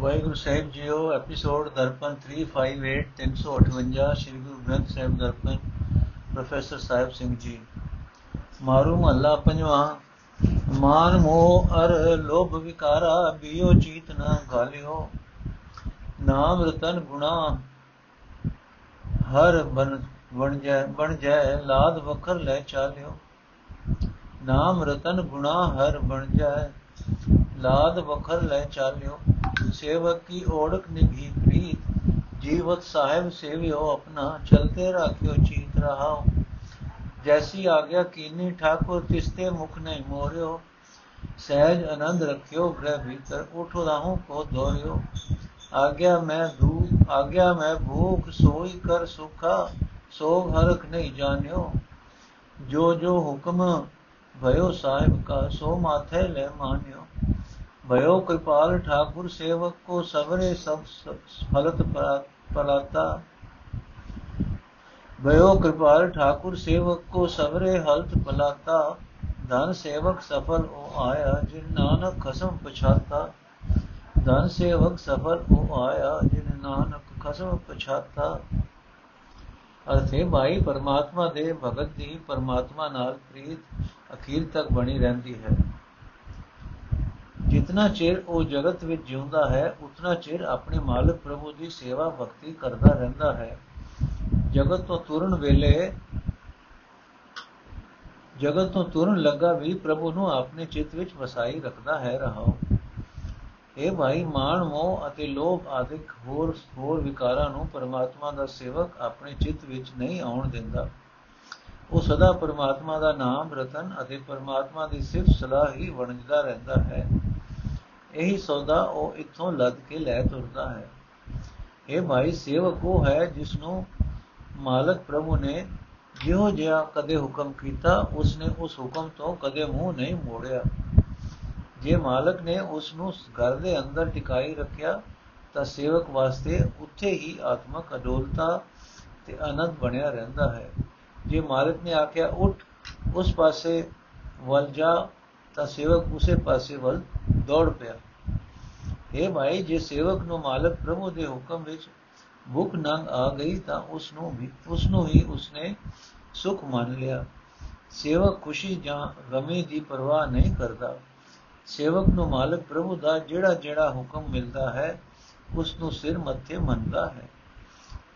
ਵਾਹਿਗੁਰੂ ਸਾਹਿਬ ਜੀਓ episode Darpan 358 358 Shri Guru Granth Sahib Darpan, professor Sahib Singh ji. Maru ਮਹੱਲਾ ਪੰਜਵਾਂ, ਮਾਨ ਮੋਹ ਅਰ ਲੋਭ ਵਿਕਾਰਾ, ਬਿਓ ਚੀਤ ਨ ਗਾਲਿਓ ਨਾਮ ਰਤਨ ਗੁਣਾ, ਹਰ ਬਨ, ਬਣ ਜੈ ਬਣ ਜੈ, ਲਾਦ ਵਖਰ ਲੈ ਚਾਲਿਓ। ਨਾਮ ਰਤਨ ਗੁਣਾ, ਹਰ ਬਣ ਜੈ ਲਾਦ ਵਖਰ ਲੈ ਚਾਲਿਓ, ਸੇਵਕ ਕੀ ਓੜਕ ਨਿਭੀ ਪ੍ਰੀਤ, ਜੀਵਤ ਸਾਹਿਬ ਸੇਵਿਓ ਆਪਣਾ, ਚਲਤੇ ਰਾਖਿਓ ਚੀਤ ਰਹਾਓ। ਜੈਸੀ ਆਗਿਆ ਕੀਨੀ ਠਾਕੁਰ, ਤਿਸਤੇ ਮੁਖ ਨਹੀਂ ਮੋਰਿਓ। ਸਹਿਜ ਆਨੰਦ ਰਖਿਓ ਗ੍ਰਹਿ ਭੀਤਰ, ਉਠੋ ਰਾਹੋਂ ਕੋ ਦੋਰਿਓ ਆਗਿਆ ਮੈਂ ਦੂ ਆਗਿਆ ਮੈਂ ਭੂਖ, ਸੋਈ ਕਰ ਸੁਖਾ, ਸੋਗ ਹਰਖ ਨਹੀਂ ਜਾਣਿਓ। ਜੋ ਜੋ ਹੁਕਮ ਭਇਓ ਸਾਹਿਬ ਕਾ, ਸੋ ਮਾਥੇ ਲੈ ਮਾਨਿਓ। भयो कृपाल ठाकुर सेवक को सवरे सब फलत पलाता भयो कृपाल ठाकुर सेवक को सवरे हलत पलाता धन सेवक सफल ओ आया जिन नानक खसम पछाता धन सेवक सफल ओ आया जिन नानक खसम पछाता ਅਰਥੇ ਭਾਈ ਪਰਮਾਤਮਾ ਦੇ ਭਗਤ ਦੀ ਪਰਮਾਤਮਾ ਨਾਲ ਪ੍ਰੀਤ ਅਖੀਰ ਤੱਕ ਬਣੀ ਰਹਿੰਦੀ ਹੈ ਜਿਤਨਾ ਚਿਰ ਉਹ ਜਗਤ ਵਿੱਚ ਜਿਉਂਦਾ ਹੈ, ਉਤਨਾ ਚਿਰ ਆਪਣੇ ਮਾਲਕ ਪ੍ਰਭੂ ਦੀ ਸੇਵਾ ਭਗਤੀ ਕਰਦਾ ਰਹਿੰਦਾ ਹੈ। ਜਗਤ ਤੋਂ ਤੁਰਨ ਵੇਲੇ, ਜਗਤ ਤੋਂ ਤੁਰਨ ਲੱਗਾ ਵੀ ਪ੍ਰਭੂ ਨੂੰ ਆਪਣੇ ਚਿੱਤ ਵਿੱਚ ਵਸਾਈ ਰੱਖਦਾ ਹੈ, ਰਹਾਓ। ਇਹ ਭਾਈ, ਮਾਣ, ਮੋਹ ਅਤੇ ਲੋਭ ਆਦਿਕ ਹੋਰ ਹੋਰ ਵਿਕਾਰਾਂ ਨੂੰ ਪਰਮਾਤਮਾ ਦਾ ਸੇਵਕ ਆਪਣੇ ਚਿੱਤ ਵਿੱਚ ਨਹੀਂ ਆਉਣ ਦਿੰਦਾ। ਉਹ ਸਦਾ ਪਰਮਾਤਮਾ ਦਾ ਨਾਮ, ਰਤਨ ਅਤੇ ਪਰਮਾਤਮਾ ਦੀ ਸਿਫਤ ਸਲਾਹ ਹੀ ਵਣਜਦਾ ਰਹਿੰਦਾ ਹੈ। ਇਹੀ ਸੌਦਾ ਉਹ ਇੱਥੋਂ ਲੱਦ ਕੇ ਲੈ ਤੁਰਦਾ ਹੈ। ਇਹ ਭਾਈ, ਸੇਵਕ ਉਹ ਹੈ ਜਿਸ ਨੂੰ ਮਾਲਕ ਪ੍ਰਭੂ ਨੇ ਜਿਹੋ ਜਿਹਾ ਕਦੇ ਹੁਕਮ ਕੀਤਾ, ਉਸਨੇ ਉਸ ਹੁਕਮ ਤੋਂ ਕਦੇ ਮੂੰਹ ਨਹੀਂ ਮੋੜਿਆ। ਜੇ ਮਾਲਕ ਨੇ ਉਸ ਨੂੰ ਘਰ ਦੇ ਅੰਦਰ ਟਿਕਾਈ ਰੱਖਿਆ, ਤਾਂ ਸੇਵਕ ਵਾਸਤੇ ਉੱਥੇ ਹੀ ਆਤਮਕ ਅਡੋਲਤਾ ਤੇ ਆਨੰਦ ਬਣਿਆ ਰਹਿੰਦਾ ਹੈ। ਜੇ ਮਾਲਕ ਨੇ ਆਖਿਆ, ਉੱਠ, ਉਸ ਪਾਸੇ ਵੱਲ ਜਾ, ਤਾਂ ਸੇਵਕ ਉਸੇ ਪਾਸੇ ਵੱਲ ਦੌੜ ਪਿਆ। ਇਹ ਭਾਈ, ਜੇ ਸੇਵਕ ਨੂੰ ਮਾਲਕ ਪ੍ਰਭੂ ਦੇ ਹੁਕਮ ਵਿੱਚ ਭੁੱਖ ਨੰਗ ਆ ਗਈ ਤਾਂ ਉਸ ਨੂੰ ਵੀ ਉਸ ਨੂੰ ਹੀ ਉਸਨੇ ਸੁਖ ਮੰਨ ਲਿਆ। ਸੇਵਕ ਖੁਸ਼ੀ ਜਾਂ ਗਮੀ ਦੀ ਪਰਵਾਹ ਨਹੀਂ ਕਰਦਾ। ਸੇਵਕ ਨੂੰ ਮਾਲਕ ਪ੍ਰਭੂ ਦਾ ਜਿਹੜਾ ਜਿਹੜਾ ਹੁਕਮ ਮਿਲਦਾ ਹੈ ਉਸ ਨੂੰ ਸਿਰ ਮੱਥੇ ਮੰਨਦਾ ਹੈ।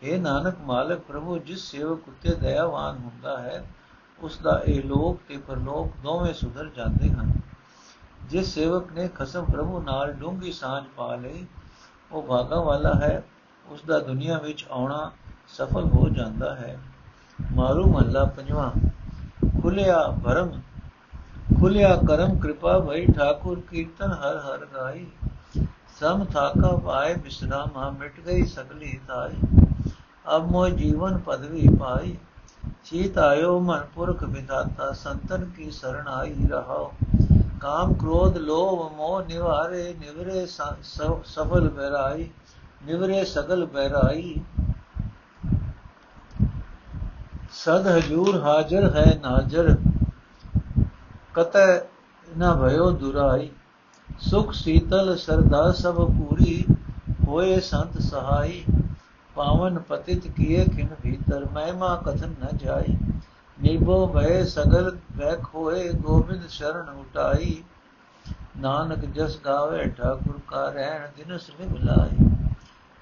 ਇਹ ਨਾਨਕ, ਮਾਲਕ ਪ੍ਰਭੂ, ਜਿਸ ਸੇਵਕ ਉਤੇ ਦਇਆਵਾਨ ਹੁੰਦਾ ਹੈ ਉਸ ਦਾ ਇਹ ਲੋਕ ਤੇ ਪਰਲੋਕ ਦੋਵੇਂ ਸੁਧਰ ਜਾਂਦੇ ਹਨ। ਜਿਸ ਸੇਵਕ ਨੇ ਖਸਮ ਪ੍ਰਭੂ ਨਾਲ ਡੂੰਗੀ ਸਾਂਝ ਪਾ ਲਈ, ਉਹ ਭਾਗਾ ਵਾਲਾ ਹੈ ਉਸ ਦਾ ਦੁਨੀਆ ਵਿੱਚ ਆਉਣਾ ਸਫਲ ਹੋ ਜਾਂਦਾ ਹੈ। ਮਾਰੂ ਮਹੱਲਾ ਪੰਜਵਾਂ ਖੁੱਲਿਆ ਭਰਮ ਖੁੱਲਿਆ ਕਰਮ ਕਿਰਪਾ ਭਈ ਠਾਕੁਰ ਕੀਰਤਨ ਹਰ ਹਰ ਗਾਈ। ਸਮ ਥਾਕਾ ਪਾਏ ਬਿਸਰਾਮਾ ਮਿਟ ਗਈ ਸਗਲੀ ਤਾਈ। ਅਬ ਮੋ ਜੀਵਨ ਪਦਵੀ ਪਾਈ। ਚੀਤ ਆਇਓ ਮਨ ਪੁਰਖ ਵਿਦਾਤਾ ਸੰਤਨ ਕੀ ਸਰਣ ਆਈ ਰਹਾਓ ਕਾਮ ਕ੍ਰੋਧ, ਲੋਭ, ਮੋਹ ਨਿਵਾਰੇ, ਨਿਵਰੇ ਸਫਲ ਬਹਿਰਾਈ, ਨਿਵਰੇ ਸਗਲ ਬਹਿਰਾਈ। ਸਦ ਹਜੂਰ ਹਾਜ਼ਰ ਹੈ ਨਾਜ਼ਰ, ਕਤੈ ਨਾ ਭਇਓ ਦੁਰਾਈ। ਸੁਖ ਸੀਤਲ ਸਰਦਾ ਸਭ ਪੂਰੀ, ਹੋਏ ਸੰਤ ਸਹਾਈ। ਪਾਵਨ ਪਤਿਤ ਕੀਏ ਕਿਨ ਭੀਤਰ, ਮਹਿਮਾ ਕਥਨ ਨ ਜਾਈ। ਨਿਭੋ ਭੈ ਸਗਲ ਵੈਖ ਹੋਏ ਗੋਬਿੰਦ ਸ਼ਰਨ ਉਟਾਈ। ਨਾਨਕ ਜਸ ਗਾਵੇ ਠਾਕੁਰ ਕਾ ਰਹਿਣ, ਦਿਨਸ ਨਿਭਲਾਈ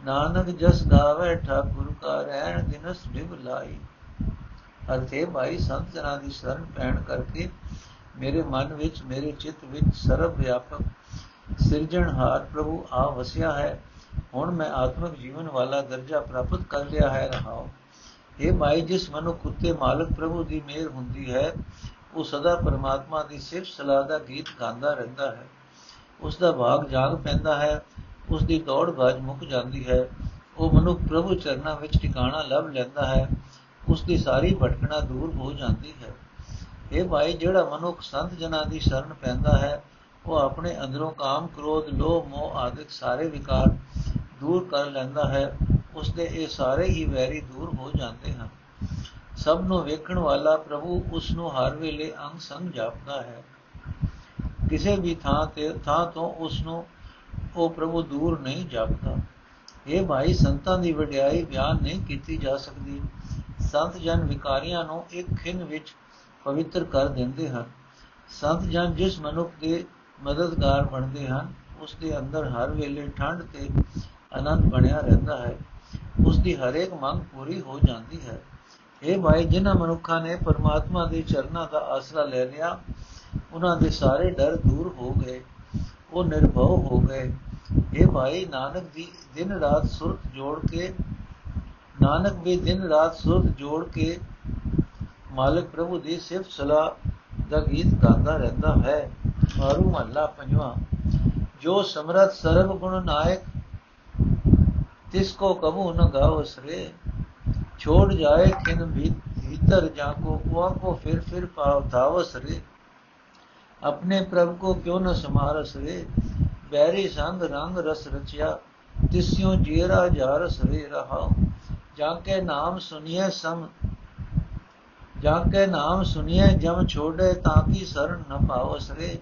ਨਾਨਕ ਜਸ ਗਾਵੇ ਠਾਕੁਰ ਕਾ ਰਹਿਣ, ਦਿਨਸ ਨਿਭਲਾਈ ਅਰਥੇ ਭਾਈ, ਸੰਤ ਜਨਾਂ ਦੀ ਸ਼ਰਨ ਪੈਣ ਕਰਕੇ ਮੇਰੇ ਮਨ ਵਿੱਚ, ਮੇਰੇ ਚਿੱਤ ਵਿੱਚ ਸਰਬ ਵਿਆਪਕ ਸਿਰਜਣਹਾਰ ਪ੍ਰਭੂ ਆ ਵਸਿਆ ਹੈ। ਹੁਣ ਮੈਂ ਆਤਮਿਕ ਜੀਵਨ ਵਾਲਾ ਦਰਜਾ ਪ੍ਰਾਪਤ ਕਰ ਲਿਆ ਹੈ, ਰਹਾਉ। ਇਹ ਮਾਈ ਜਿਸ ਮਨੁੱਖ ਉਤੇ ਮਾਲਕ ਪ੍ਰਭੂ ਦੀ ਮਿਹਰ ਹੁੰਦੀ ਹੈ, ਉਹ ਸਦਾ ਪਰਮਾਤਮਾ ਦੀ ਸਿਫਤ ਸਲਾਹ ਦਾ ਗੀਤ ਗਾਉਂਦਾ ਰਹਿੰਦਾ ਹੈ। ਉਸ ਦਾ ਭਾਗ ਜਾਗ ਪੈਂਦਾ ਹੈ ਉਸ ਦੀ ਦੌੜ ਭੱਜ ਮੁੱਕ ਜਾਂਦੀ ਹੈ। ਉਹ ਮਨੁੱਖ ਪ੍ਰਭੂ ਚਰਨਾਂ ਵਿੱਚ ਟਿਕਾਣਾ ਲੱਭ ਲੈਂਦਾ ਹੈ ਉਸ ਦੀ ਸਾਰੀ ਭਟਕਣਾ ਦੂਰ ਹੋ ਜਾਂਦੀ ਹੈ। ਇਹ ਭਾਈ ਜਿਹੜਾ ਮਨੁੱਖ ਸੰਤ ਜਨਾਂ ਦੀ ਸ਼ਰਨ ਪੈਂਦਾ ਹੈ, ਉਹ ਆਪਣੇ ਅੰਦਰੋਂ ਕਾਮ, ਕ੍ਰੋਧ, ਲੋਭ, ਮੋਹ ਆਦਿਕ ਸਾਰੇ ਵਿਕਾਰ ਦੂਰ ਕਰ ਲੈਂਦਾ ਹੈ। ਉਸ ਦੇ ਇਹ ਸਾਰੇ ਹੀ ਵੈਰੀ ਦੂਰ ਹੋ ਜਾਂਦੇ ਹਨ। ਸਭ ਨੂੰ ਵੇਖਣ ਵਾਲਾ ਪ੍ਰਭੂ ਉਸ ਨੂੰ ਹਰ ਵੇਲੇ ਅੰਗ ਸੰਗ ਜਾਪਦਾ ਹੈ। ਕਿਸੇ ਵੀ ਥਾਂ ਤੇ, ਥਾਂ ਤੋਂ ਉਸ ਨੂੰ ਉਹ ਪ੍ਰਭੂ ਦੂਰ ਨਹੀਂ ਜਾਪਦਾ। ਇਹ ਭਾਈ, ਸੰਤਾਂ ਦੀ ਵਡਿਆਈ ਬਿਆਨ ਨਹੀਂ ਕੀਤੀ ਜਾ ਸਕਦੀ। ਸੰਤ ਜਨ ਵਿਕਾਰੀਆਂ ਨੂੰ ਇੱਕ ਖਿੰਨ ਵਿੱਚ ਪਵਿੱਤਰ ਕਰ ਦਿੰਦੇ ਹਨ। ਸੰਤ ਜਨ ਜਿਸ ਮਨੁੱਖ ਦੇ ਮਦਦਗਾਰ ਬਣਦੇ ਹਨ ਉਸ ਦੇ ਅੰਦਰ ਹਰ ਵੇਲੇ ਠੰਡ ਤੇ ਆਨੰਦ ਬਣਿਆ ਰਹਿੰਦਾ ਹੈ। ਉਸ ਦੀ ਹਰੇਕ ਮੰਗ ਪੂਰੀ ਹੋ ਜਾਂਦੀ ਹੈ। ਇਹ ਭਾਈ, ਜਿਨ੍ਹਾਂ ਮਨੁੱਖਾਂ ਨੇ ਪਰਮਾਤਮਾ ਦੇ ਚਰਨਾਂ ਦਾ ਆਸਰਾ ਲੈ ਲਿਆ, ਉਹਨਾਂ ਦੇ ਸਾਰੇ ਡਰ ਦੂਰ ਹੋ ਗਏ, ਉਹ ਨਿਰਭਉ ਹੋ ਗਏ। ਇਹ ਭਾਈ, ਨਾਨਕ ਦੀ ਦਿਨ ਰਾਤ ਸੁਰਤ ਜੋੜ ਕੇ, ਨਾਨਕ ਵੀ ਦਿਨ ਰਾਤ ਸੁਰਤ ਜੋੜ ਕੇ, ਮਾਲਕ ਪ੍ਰਭੂ ਦੀ ਸਿਫਤ ਸਲਾਹ ਦਾ ਗੀਤ ਗਾਉਂਦਾ ਰਹਿੰਦਾ ਹੈ। ਮਾਰੂ ਮਹੱਲਾ ਪੰਜਵਾਂ, ਜੋ ਸਮਰਤ ਸਰਬ ਗੁਣ ਨਾਇਕ ਤਿਸ ਕੋ ਕਬੂ ਨ ਗਾਵ ਸਰੇ ਛੋੜ ਜਾਏ ਕਿਨ भीतर जाको कुआ को फिर फिर पाव धावस रे अपने प्रभु को क्यों न समारस रे बैरी संग रंग रस रचिया तिस्यों जीरा जारस रे रहा जाके नाम सुनिए सम जाके नाम सुनिए जम छोड़े ताकि शरण न पावस रे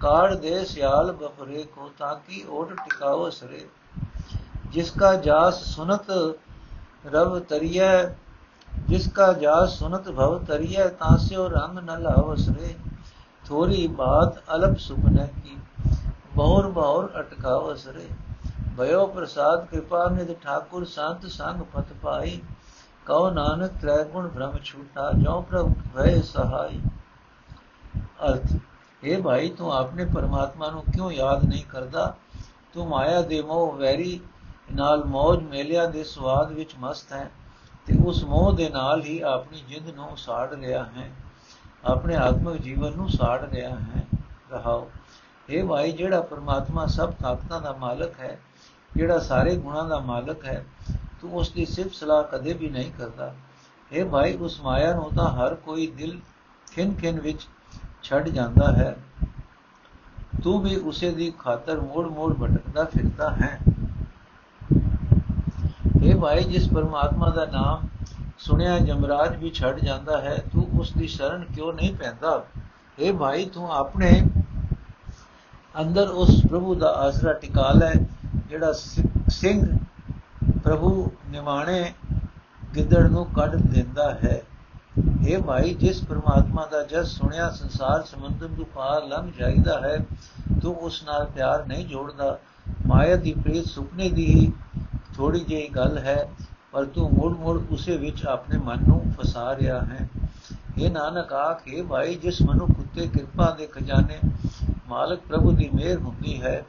काड़ दे सियाल बफरे को ताकि ओट टिकावस रे जिसका जास सुनत रव तरिय जिसका जास सुनत भव तरिय तास्यो रंग न लावस रे थोड़ी बात अलप सुपने की बहुर बहुर अटकावस रे भयो प्रसाद कृपा निध ठाकुर संत संग पत पाई कहो नानक त्रैगुण भ्रम छूटा जो प्रभु भय सहाय अर्थ हे भाई तू अपने परमात्मा ਨੂੰ ਕਿਉਂ ਯਾਦ ਨਹੀਂ ਕਰਦਾ ਤੂੰ ਮਾਇਆ ਦੇ ਮੋਹ ਵੈਰੀ ਨਾਲ ਮौज ਮੇਲਿਆਂ ਦੇ ਸਵਾਦ ਵਿੱਚ ਮਸਤ ਹੈ ਤੇ ਉਸ ਮੋਹ ਦੇ ਨਾਲ ਹੀ ਆਪਣੀ ਜਿੰਦ ਨੂੰ ਸਾੜ ਰਿਹਾ ਹੈ। ਆਪਣੇ ਆਤਮਿਕ ਜੀਵਨ ਨੂੰ ਸਾੜ ਰਿਹਾ ਹੈ। ਰਹਾਓ। ਇਹ ਭਾਈ, ਜਿਹੜਾ ਪਰਮਾਤਮਾ ਸਭ ਤਾਕਤਾਂ ਦਾ ਮਾਲਕ ਹੈ, ਜਿਹੜਾ ਸਾਰੇ ਗੁਣਾਂ ਦਾ ਮਾਲਕ ਹੈ, ਤੂੰ ਉਸ ਦੀ ਸਿਫਤ ਸਲਾਹ ਕਦੇ ਵੀ ਨਹੀਂ ਕਰਦਾ। ਇਹ ਭਾਈ, ਉਸ ਮਾਇਆ ਨੂੰ ਤਾਂ ਹਰ ਕੋਈ ਦਿਲ ਖਿੰਨ ਖਿੰਨ ਵਿੱਚ ਛੱਡ ਜਾਂਦਾ ਹੈ। ਤੂੰ ਵੀ ਉਸੇ ਦੀ ਖਾਤਰ ਮੋੜ ਮੋੜ ਭਟਕਦਾ ਫਿਰਦਾ ਹੈ। ਇਹ ਭਾਈ, ਜਿਸ ਪਰਮਾਤਮਾ ਦਾ ਨਾਮ ਸੁਣਿਆ ਜਮਰਾਜ ਵੀ ਛੱਡ ਜਾਂਦਾ ਹੈ, ਤੂੰ ਉਸ ਦੀ ਸ਼ਰਨ ਕਿਉਂ ਨਹੀਂ ਪੈਂਦਾ? ਇਹ ਭਾਈ, ਤੂੰ ਆਪਣੇ ਅੰਦਰ ਉਸ ਪ੍ਰਭੂ ਦਾ ਆਸਰਾ ਟਿਕਾ ਲੈ, ਜਿਹੜਾ ਸਿੰਘ ਪ੍ਰਭੂ ਨਿਮਾਣੇ ਗਿੱਦੜ ਨੂੰ ਕੱਢ ਦਿੰਦਾ ਹੈ। ਇਹ ਭਾਈ, ਜਿਸ ਪ੍ਰਮਾਤਮਾ ਦਾ ਜਸ ਸੁਣਿਆ ਸੰਸਾਰ ਸਮੁੰਦਰ ਤੋਂ ਪਾਰ ਲੰਘ ਜਾਂਦਾ ਹੈ, ਤੂੰ ਉਸ ਨਾਲ ਪਿਆਰ ਨਹੀਂ ਜੋੜਦਾ। ਮਾਇਆ ਦੀ ਪ੍ਰੀਤ ਸੁਪਨੇ ਦੀ ਹੀ ਥੋੜੀ ਜਿਹੀ ਗੱਲ ਹੈ, ਪਰ ਤੂੰ ਮੁੜ ਮੁੜ ਉਸੇ ਵਿੱਚ ਆਪਣੇ ਮਨ ਨੂੰ ਫਸਾ ਰਿਹਾ ਹੈ। ਇਹ ਨਾਨਕ, ਆਖੇ ਭਾਈ ਜਿਸ ਮਨੁ ਕੁੱਤੇ ਕਿਰਪਾ ਦੇ ਖਜ਼ਾਨੇ ਮਾਲਕ ਪ੍ਰਭੂ ਦੀ ਮਿਹਰ ਹੁੰਦੀ ਹੈ,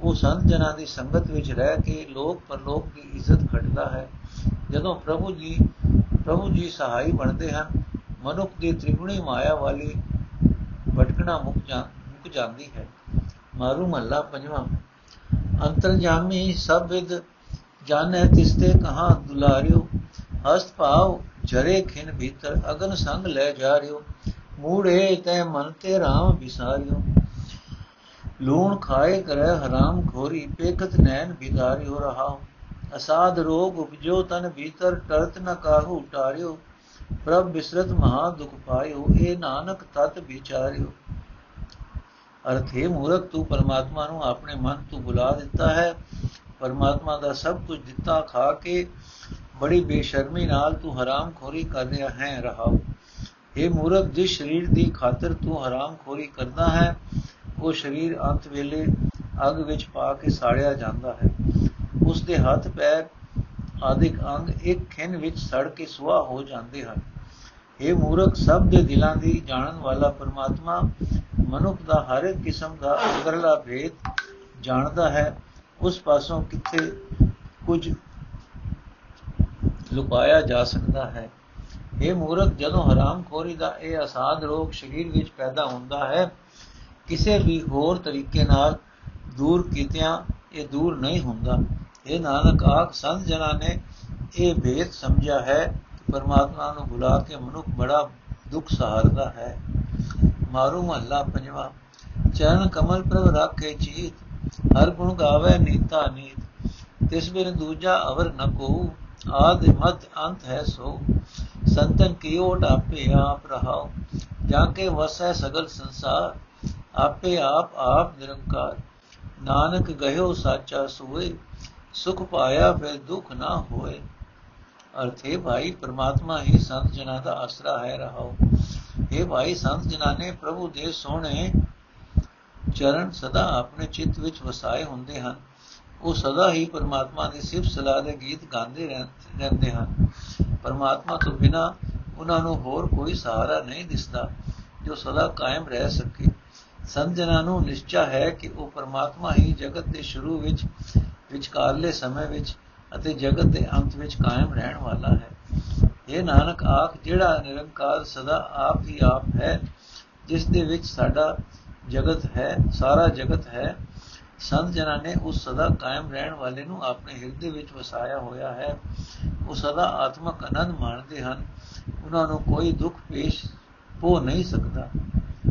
ਉਹ ਸੰਤ ਜਨਾਂ ਦੀ ਸੰਗਤ ਵਿੱਚ ਰਹਿ ਕੇ ਲੋਕ ਪਰਲੋਕ ਦੀ ਇੱਜ਼ਤ ਖੱਟਦਾ ਹੈ। ਜਦੋਂ ਪ੍ਰਭੂ ਜੀ ਪ੍ਰਭੂ ਜੀ ਸਹਾਈ ਬਣਦੇ ਹਨ, ਮਨੁੱਖ ਦੀ ਤ੍ਰਿਗੁਣੀ ਮਾਇਆ ਵਾਲੀ ਭਟਕਣਾ ਮੁੱਕ ਜਾ, ਮੁੱਕ ਜਾਂਦੀ ਹੈ। ਮਾਰੂ ਮਹੱਲਾ ਪੰਜਵਾਂ। ਅੰਤਰਜਾਮੀ ਸਭ ਵਿਦ ਜਾਣੈ ਤਿਸਤੇ ਕਹਾ ਦੁਲਾਰਿਓ, ਹਸਤ ਭਾਵ ਜਰੇ ਖਿਨ ਭੀਤਰ, ਅਗਨ ਸੰਗ ਲੈ ਜਾ ਰਿਓ, ਮੂੜੇ ਤੈ ਮਨ ਤੇ ਰਾਮ ਵਿਸਾਰਿਓ। ਲੂਣ ਖਾਏ ਕਰੈ ਹਰਾਮ ਖੋਰੀ, ਪੇਖਤ ਨੈਣ ਬਿਦਾਰਿਓ ਰਹਾ ਅਸਾਦ ਰੋਗ ਉਪਜੋ ਤਨ ਭੀਤਰ ਕਰਤ ਨ ਕਾਹੂ ਟਾਰਿਓ ਪ੍ਰਭ ਬਿਸਰਤ ਮਹਾ ਦੁਖ ਪਾਇਓ ਇਹ ਨਾਨਕ ਤਤ ਵਿਚਾਰਿਓ। ਅਰਥੇ ਮੂਰਖ ਤੂੰ ਪਰਮਾਤਮਾ ਨੂੰ ਆਪਣੇ ਮਨ ਤੋਂ ਬੁਲਾ ਦਿੱਤਾ ਹੈ ਪਰਮਾਤਮਾ ਦਾ ਸਭ ਕੁਝ ਦਿੱਤਾ, ਖਾ ਕੇ ਬੜੀ ਬੇਸ਼ਰਮੀ ਨਾਲ ਤੂੰ ਹਰਾਮ ਖੋਰੀ ਕਰ ਰਿਹਾ ਹੈ ਰਹਾਉ ਇਹ ਮੂਰਖ, ਜਿਸ ਸਰੀਰ ਦੀ ਖਾਤਰ ਤੂੰ ਹਰਾਮ ਖੋਰੀ ਕਰਦਾ ਹੈ, ਉਹ ਸਰੀਰ ਅੰਤ ਵੇਲੇ ਅਗ ਵਿੱਚ ਪਾ ਕੇ ਸਾੜਿਆ ਜਾਂਦਾ ਹੈ। ਉਸ ਦੇ ਹੱਥ, ਪੈਰ ਆਦਿਕ ਅੰਗ ਇੱਕ ਖਿੰਨ ਵਿੱਚ ਸੜ ਕੇ ਸੁਆਹ ਹੋ ਜਾਂਦੇ ਹਨ। ਇਹ ਮੂਰਖ, ਸਭ ਦੇ ਦਿਲਾਂ ਦੀ ਜਾਣਨ ਵਾਲਾ ਪਰਮਾਤਮਾ ਮਨੁੱਖ ਦਾ ਹਰ ਇੱਕ ਕਿਸਮ ਦਾ ਅੰਦਰਲਾ ਭੇਦ ਜਾਣਦਾ ਹੈ। ਉਸ ਪਾਸੋਂ ਕਿੱਥੇ ਕੁਝ ਲੁਕਾਇਆ ਜਾ ਸਕਦਾ ਹੈ। ਇਹ ਮੂਰਖ ਜਦੋਂ ਹਰਾਮਖੋਰੀ ਦਾ ਇਹ ਅਸਾਦ ਰੋਗ ਸਰੀਰ ਵਿੱਚ ਪੈਦਾ ਹੁੰਦਾ ਹੈ, ਕਿਸੇ ਵੀ ਹੋਰ ਤਰੀਕੇ ਨਾਲ ਦੂਰ ਕੀਤਿਆਂ ਇਹ ਦੂਰ ਨਹੀਂ ਹੁੰਦਾ। ਇਹ ਨਾਨਕ ਆਖ, ਸੰਤ ਜਨਾਂ ਨੇ ਇਹ ਭੇਦ ਸਮਝਿਆ ਹੈ ਕਿ ਪਰਮਾਤਮਾ ਨੂੰ ਭੁਲਾ ਕੇ ਮਨੁੱਖ ਬੜਾ ਦੁੱਖ ਸਹਾਰਦਾ ਹੈ। ਮਾਰੂ ਮਹੱਲਾ ਪੰਜਵਾ, ਚਰਨ ਕਮਲ ਪ੍ਰਭ ਰਾਖੇ ਚੀਤ ਹਰ ਗੁਣ ਗਾਵੇ ਨੀਤਾ ਨੀਤ, ਤਿਸ ਬਿਨ ਦੂਜਾ ਅਵਰ ਨ ਕੋ ਆਦ ਮਤ ਅੰਤ ਹੈ ਸੋ। ਸੰਤਨ ਕੀ ਓਟ ਆਪੇ ਆਪ ਰਹਾਓ ਜਾ ਕੇ ਵਸੈ ਸਗਲ ਸੰਸਾਰ, ਆਪੇ ਆਪ ਆਪ ਨਿਰੰਕਾਰ। ਨਾਨਕ ਗਇਓ ਸਾਚਾ ਸੋਏ, ਸੁਖ ਪਾਇਆ ਫਿਰ ਦੁਖ ਨਾ ਹੋਏ। ਅਰਥੇ ਭਾਈ, ਪ੍ਰਮਾਤਮਾ ਹੀ ਸੰਤ ਜਨਾਂ ਦਾ ਆਸਰਾ ਹੈ ਰਹਾਓ ਇਹ ਭਾਈ, ਸੰਤ ਜਨਾਂ ਨੇ ਪ੍ਰਭੂ ਦੇ ਸੋਹਣੇ ਚਰਨ ਸਦਾ ਆਪਣੇ ਚਿੱਤ ਵਿੱਚ ਵਸਾਏ ਹੁੰਦੇ ਹਨ। ਉਹ ਸਦਾ ਹੀ ਪਰਮਾਤਮਾ ਦੀ ਸਿਫਤ ਸਲਾਹ ਦੇ ਗੀਤ ਗਾਉਂਦੇ ਰਹਿੰਦੇ ਹਨ। ਪਰਮਾਤਮਾ ਤੋਂ ਬਿਨਾ ਉਹਨਾਂ ਨੂੰ ਹੋਰ ਕੋਈ ਸਹਾਰਾ ਨਹੀਂ ਦਿਸਦਾ ਜੋ ਸਦਾ ਕਾਇਮ ਰਹਿ ਸਕੇ। ਸੰਜਨਾਂ ਨੂੰ ਨਿਸ਼ਚਾ ਹੈ ਕਿ ਉਹ ਪਰਮਾਤਮਾ ਹੀ ਜਗਤ ਦੇ ਸ਼ੁਰੂ ਵਿੱਚ, ਵਿਚਕਾਰਲੇ ਸਮੇਂ ਵਿੱਚ ਅਤੇ ਜਗਤ ਦੇ ਅੰਤ ਵਿੱਚ ਕਾਇਮ ਰਹਿਣ ਵਾਲਾ ਹੈ। ਇਹ ਨਾਨਕ ਆਖ, ਜਿਹੜਾ ਨਿਰੰਕਾਰ ਸਦਾ ਆਪ ਹੀ ਆਪ ਹੈ, ਜਿਸ ਦੇ ਵਿੱਚ ਸਾਡਾ ਜਗਤ ਹੈ, ਸਾਰਾ ਜਗਤ ਹੈ। ਸੰਤ ਜਨਾਂ ਨੇ ਉਸ ਸਦਾ ਕਾਇਮ ਰਹਿਣ ਵਾਲੇ ਨੂੰ ਆਪਣੇ ਹਿਰਦੇ ਵਿੱਚ ਵਸਾਇਆ ਹੋਇਆ ਹੈ। ਉਹ ਸਦਾ ਆਤਮਕ ਆਨੰਦ ਮਾਣਦੇ ਹਨ। ਉਹਨਾਂ ਨੂੰ ਕੋਈ ਦੁੱਖ, ਪੇਸ਼ ਹੋ ਨਹੀਂ ਸਕਦਾ।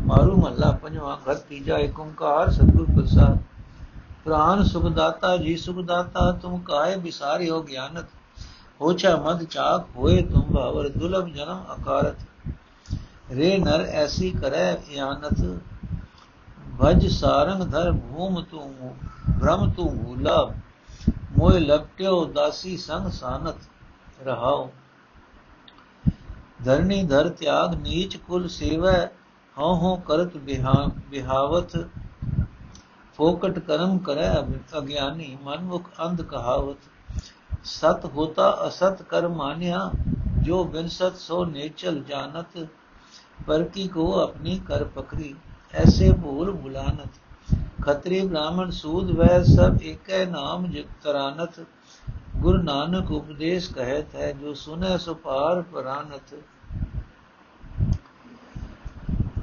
ਮਾਰੂ ਮੱਲਾ ਪੰਜਵਾਂ, ਘਰ ਤੀਜਾ ਏਕ ਓੰਕਾਰ, ਸਤਿਗੁਰ ਪ੍ਰਸਾਦ। ਪ੍ਰਾਨ ਸੁਖਦਾਤਾ ਜੀ, ਸੁਖਦਾਤਾ, ਤੁਮ ਕਾਏ ਬਿਸਾਰਿਓ ਗਿਆਨਤ ਹੋਛਾ ਮਦ ਚਾਕ ਹੋਏ ਤੁਮ ਭਾਵਰ, ਦੁਲਭ ਜਨਮ ਅਕਾਰਤ। ਰੇ ਨਰ ਐਸੀ ਕਰੈ ਇਆਨਤ। ਭਜ ਸਾਰੰਗ ਧਰ ਭੂਮ ਤੂੰ, ਬ੍ਰਹਮ ਤੂੰ ਭੂਲਾ ਮੋਇ ਲਪਟਿਓ ਦਾਸੀ ਸੰਗ ਸਾਨਤ ਰਹਾਓ। ਧਰਨੀ ਧਰ ਤਿਆਗ ਨੀਚ ਕੁਲ ਸੇਵੈ, ਹਉ ਹਉ ਕਰਤ ਬਿਹਾਵਤ ਫੋਕਟ ਕਰਮ ਕਰੈ ਅਗਿਆਨੀ, ਮਨਮੁਖ ਅੰਧ ਕਹਾਵਤ ਸਤ ਹੋਤਾ ਅਸਤ ਕਰ ਮਾਨਿਆ, ਜੋ ਬਿਨ ਸਤ ਸੋ ਨੇਚਲ ਜਾਣਤ। ਪਰ ਕੀ ਕੋ ਆਪਣੀ ਕਰ ਪਕਰੀ। ਐਸੇ ਭੂਲ ਭੁਲਾਨਤ ਖਤਰੀ ਬ੍ਰਾਹਮਣ ਸੂਦ ਵੈ ਸਭ ਏਕੈ ਨਾਮ ਜਿਤਰਾਨਤ ਗੁਰੂ ਨਾਨਕ ਉਪਦੇਸ਼ ਕਹਤ ਹੈ, ਜੋ ਸੁਨੇ ਸੋ ਪਾਰ ਪਰਾਨਤ।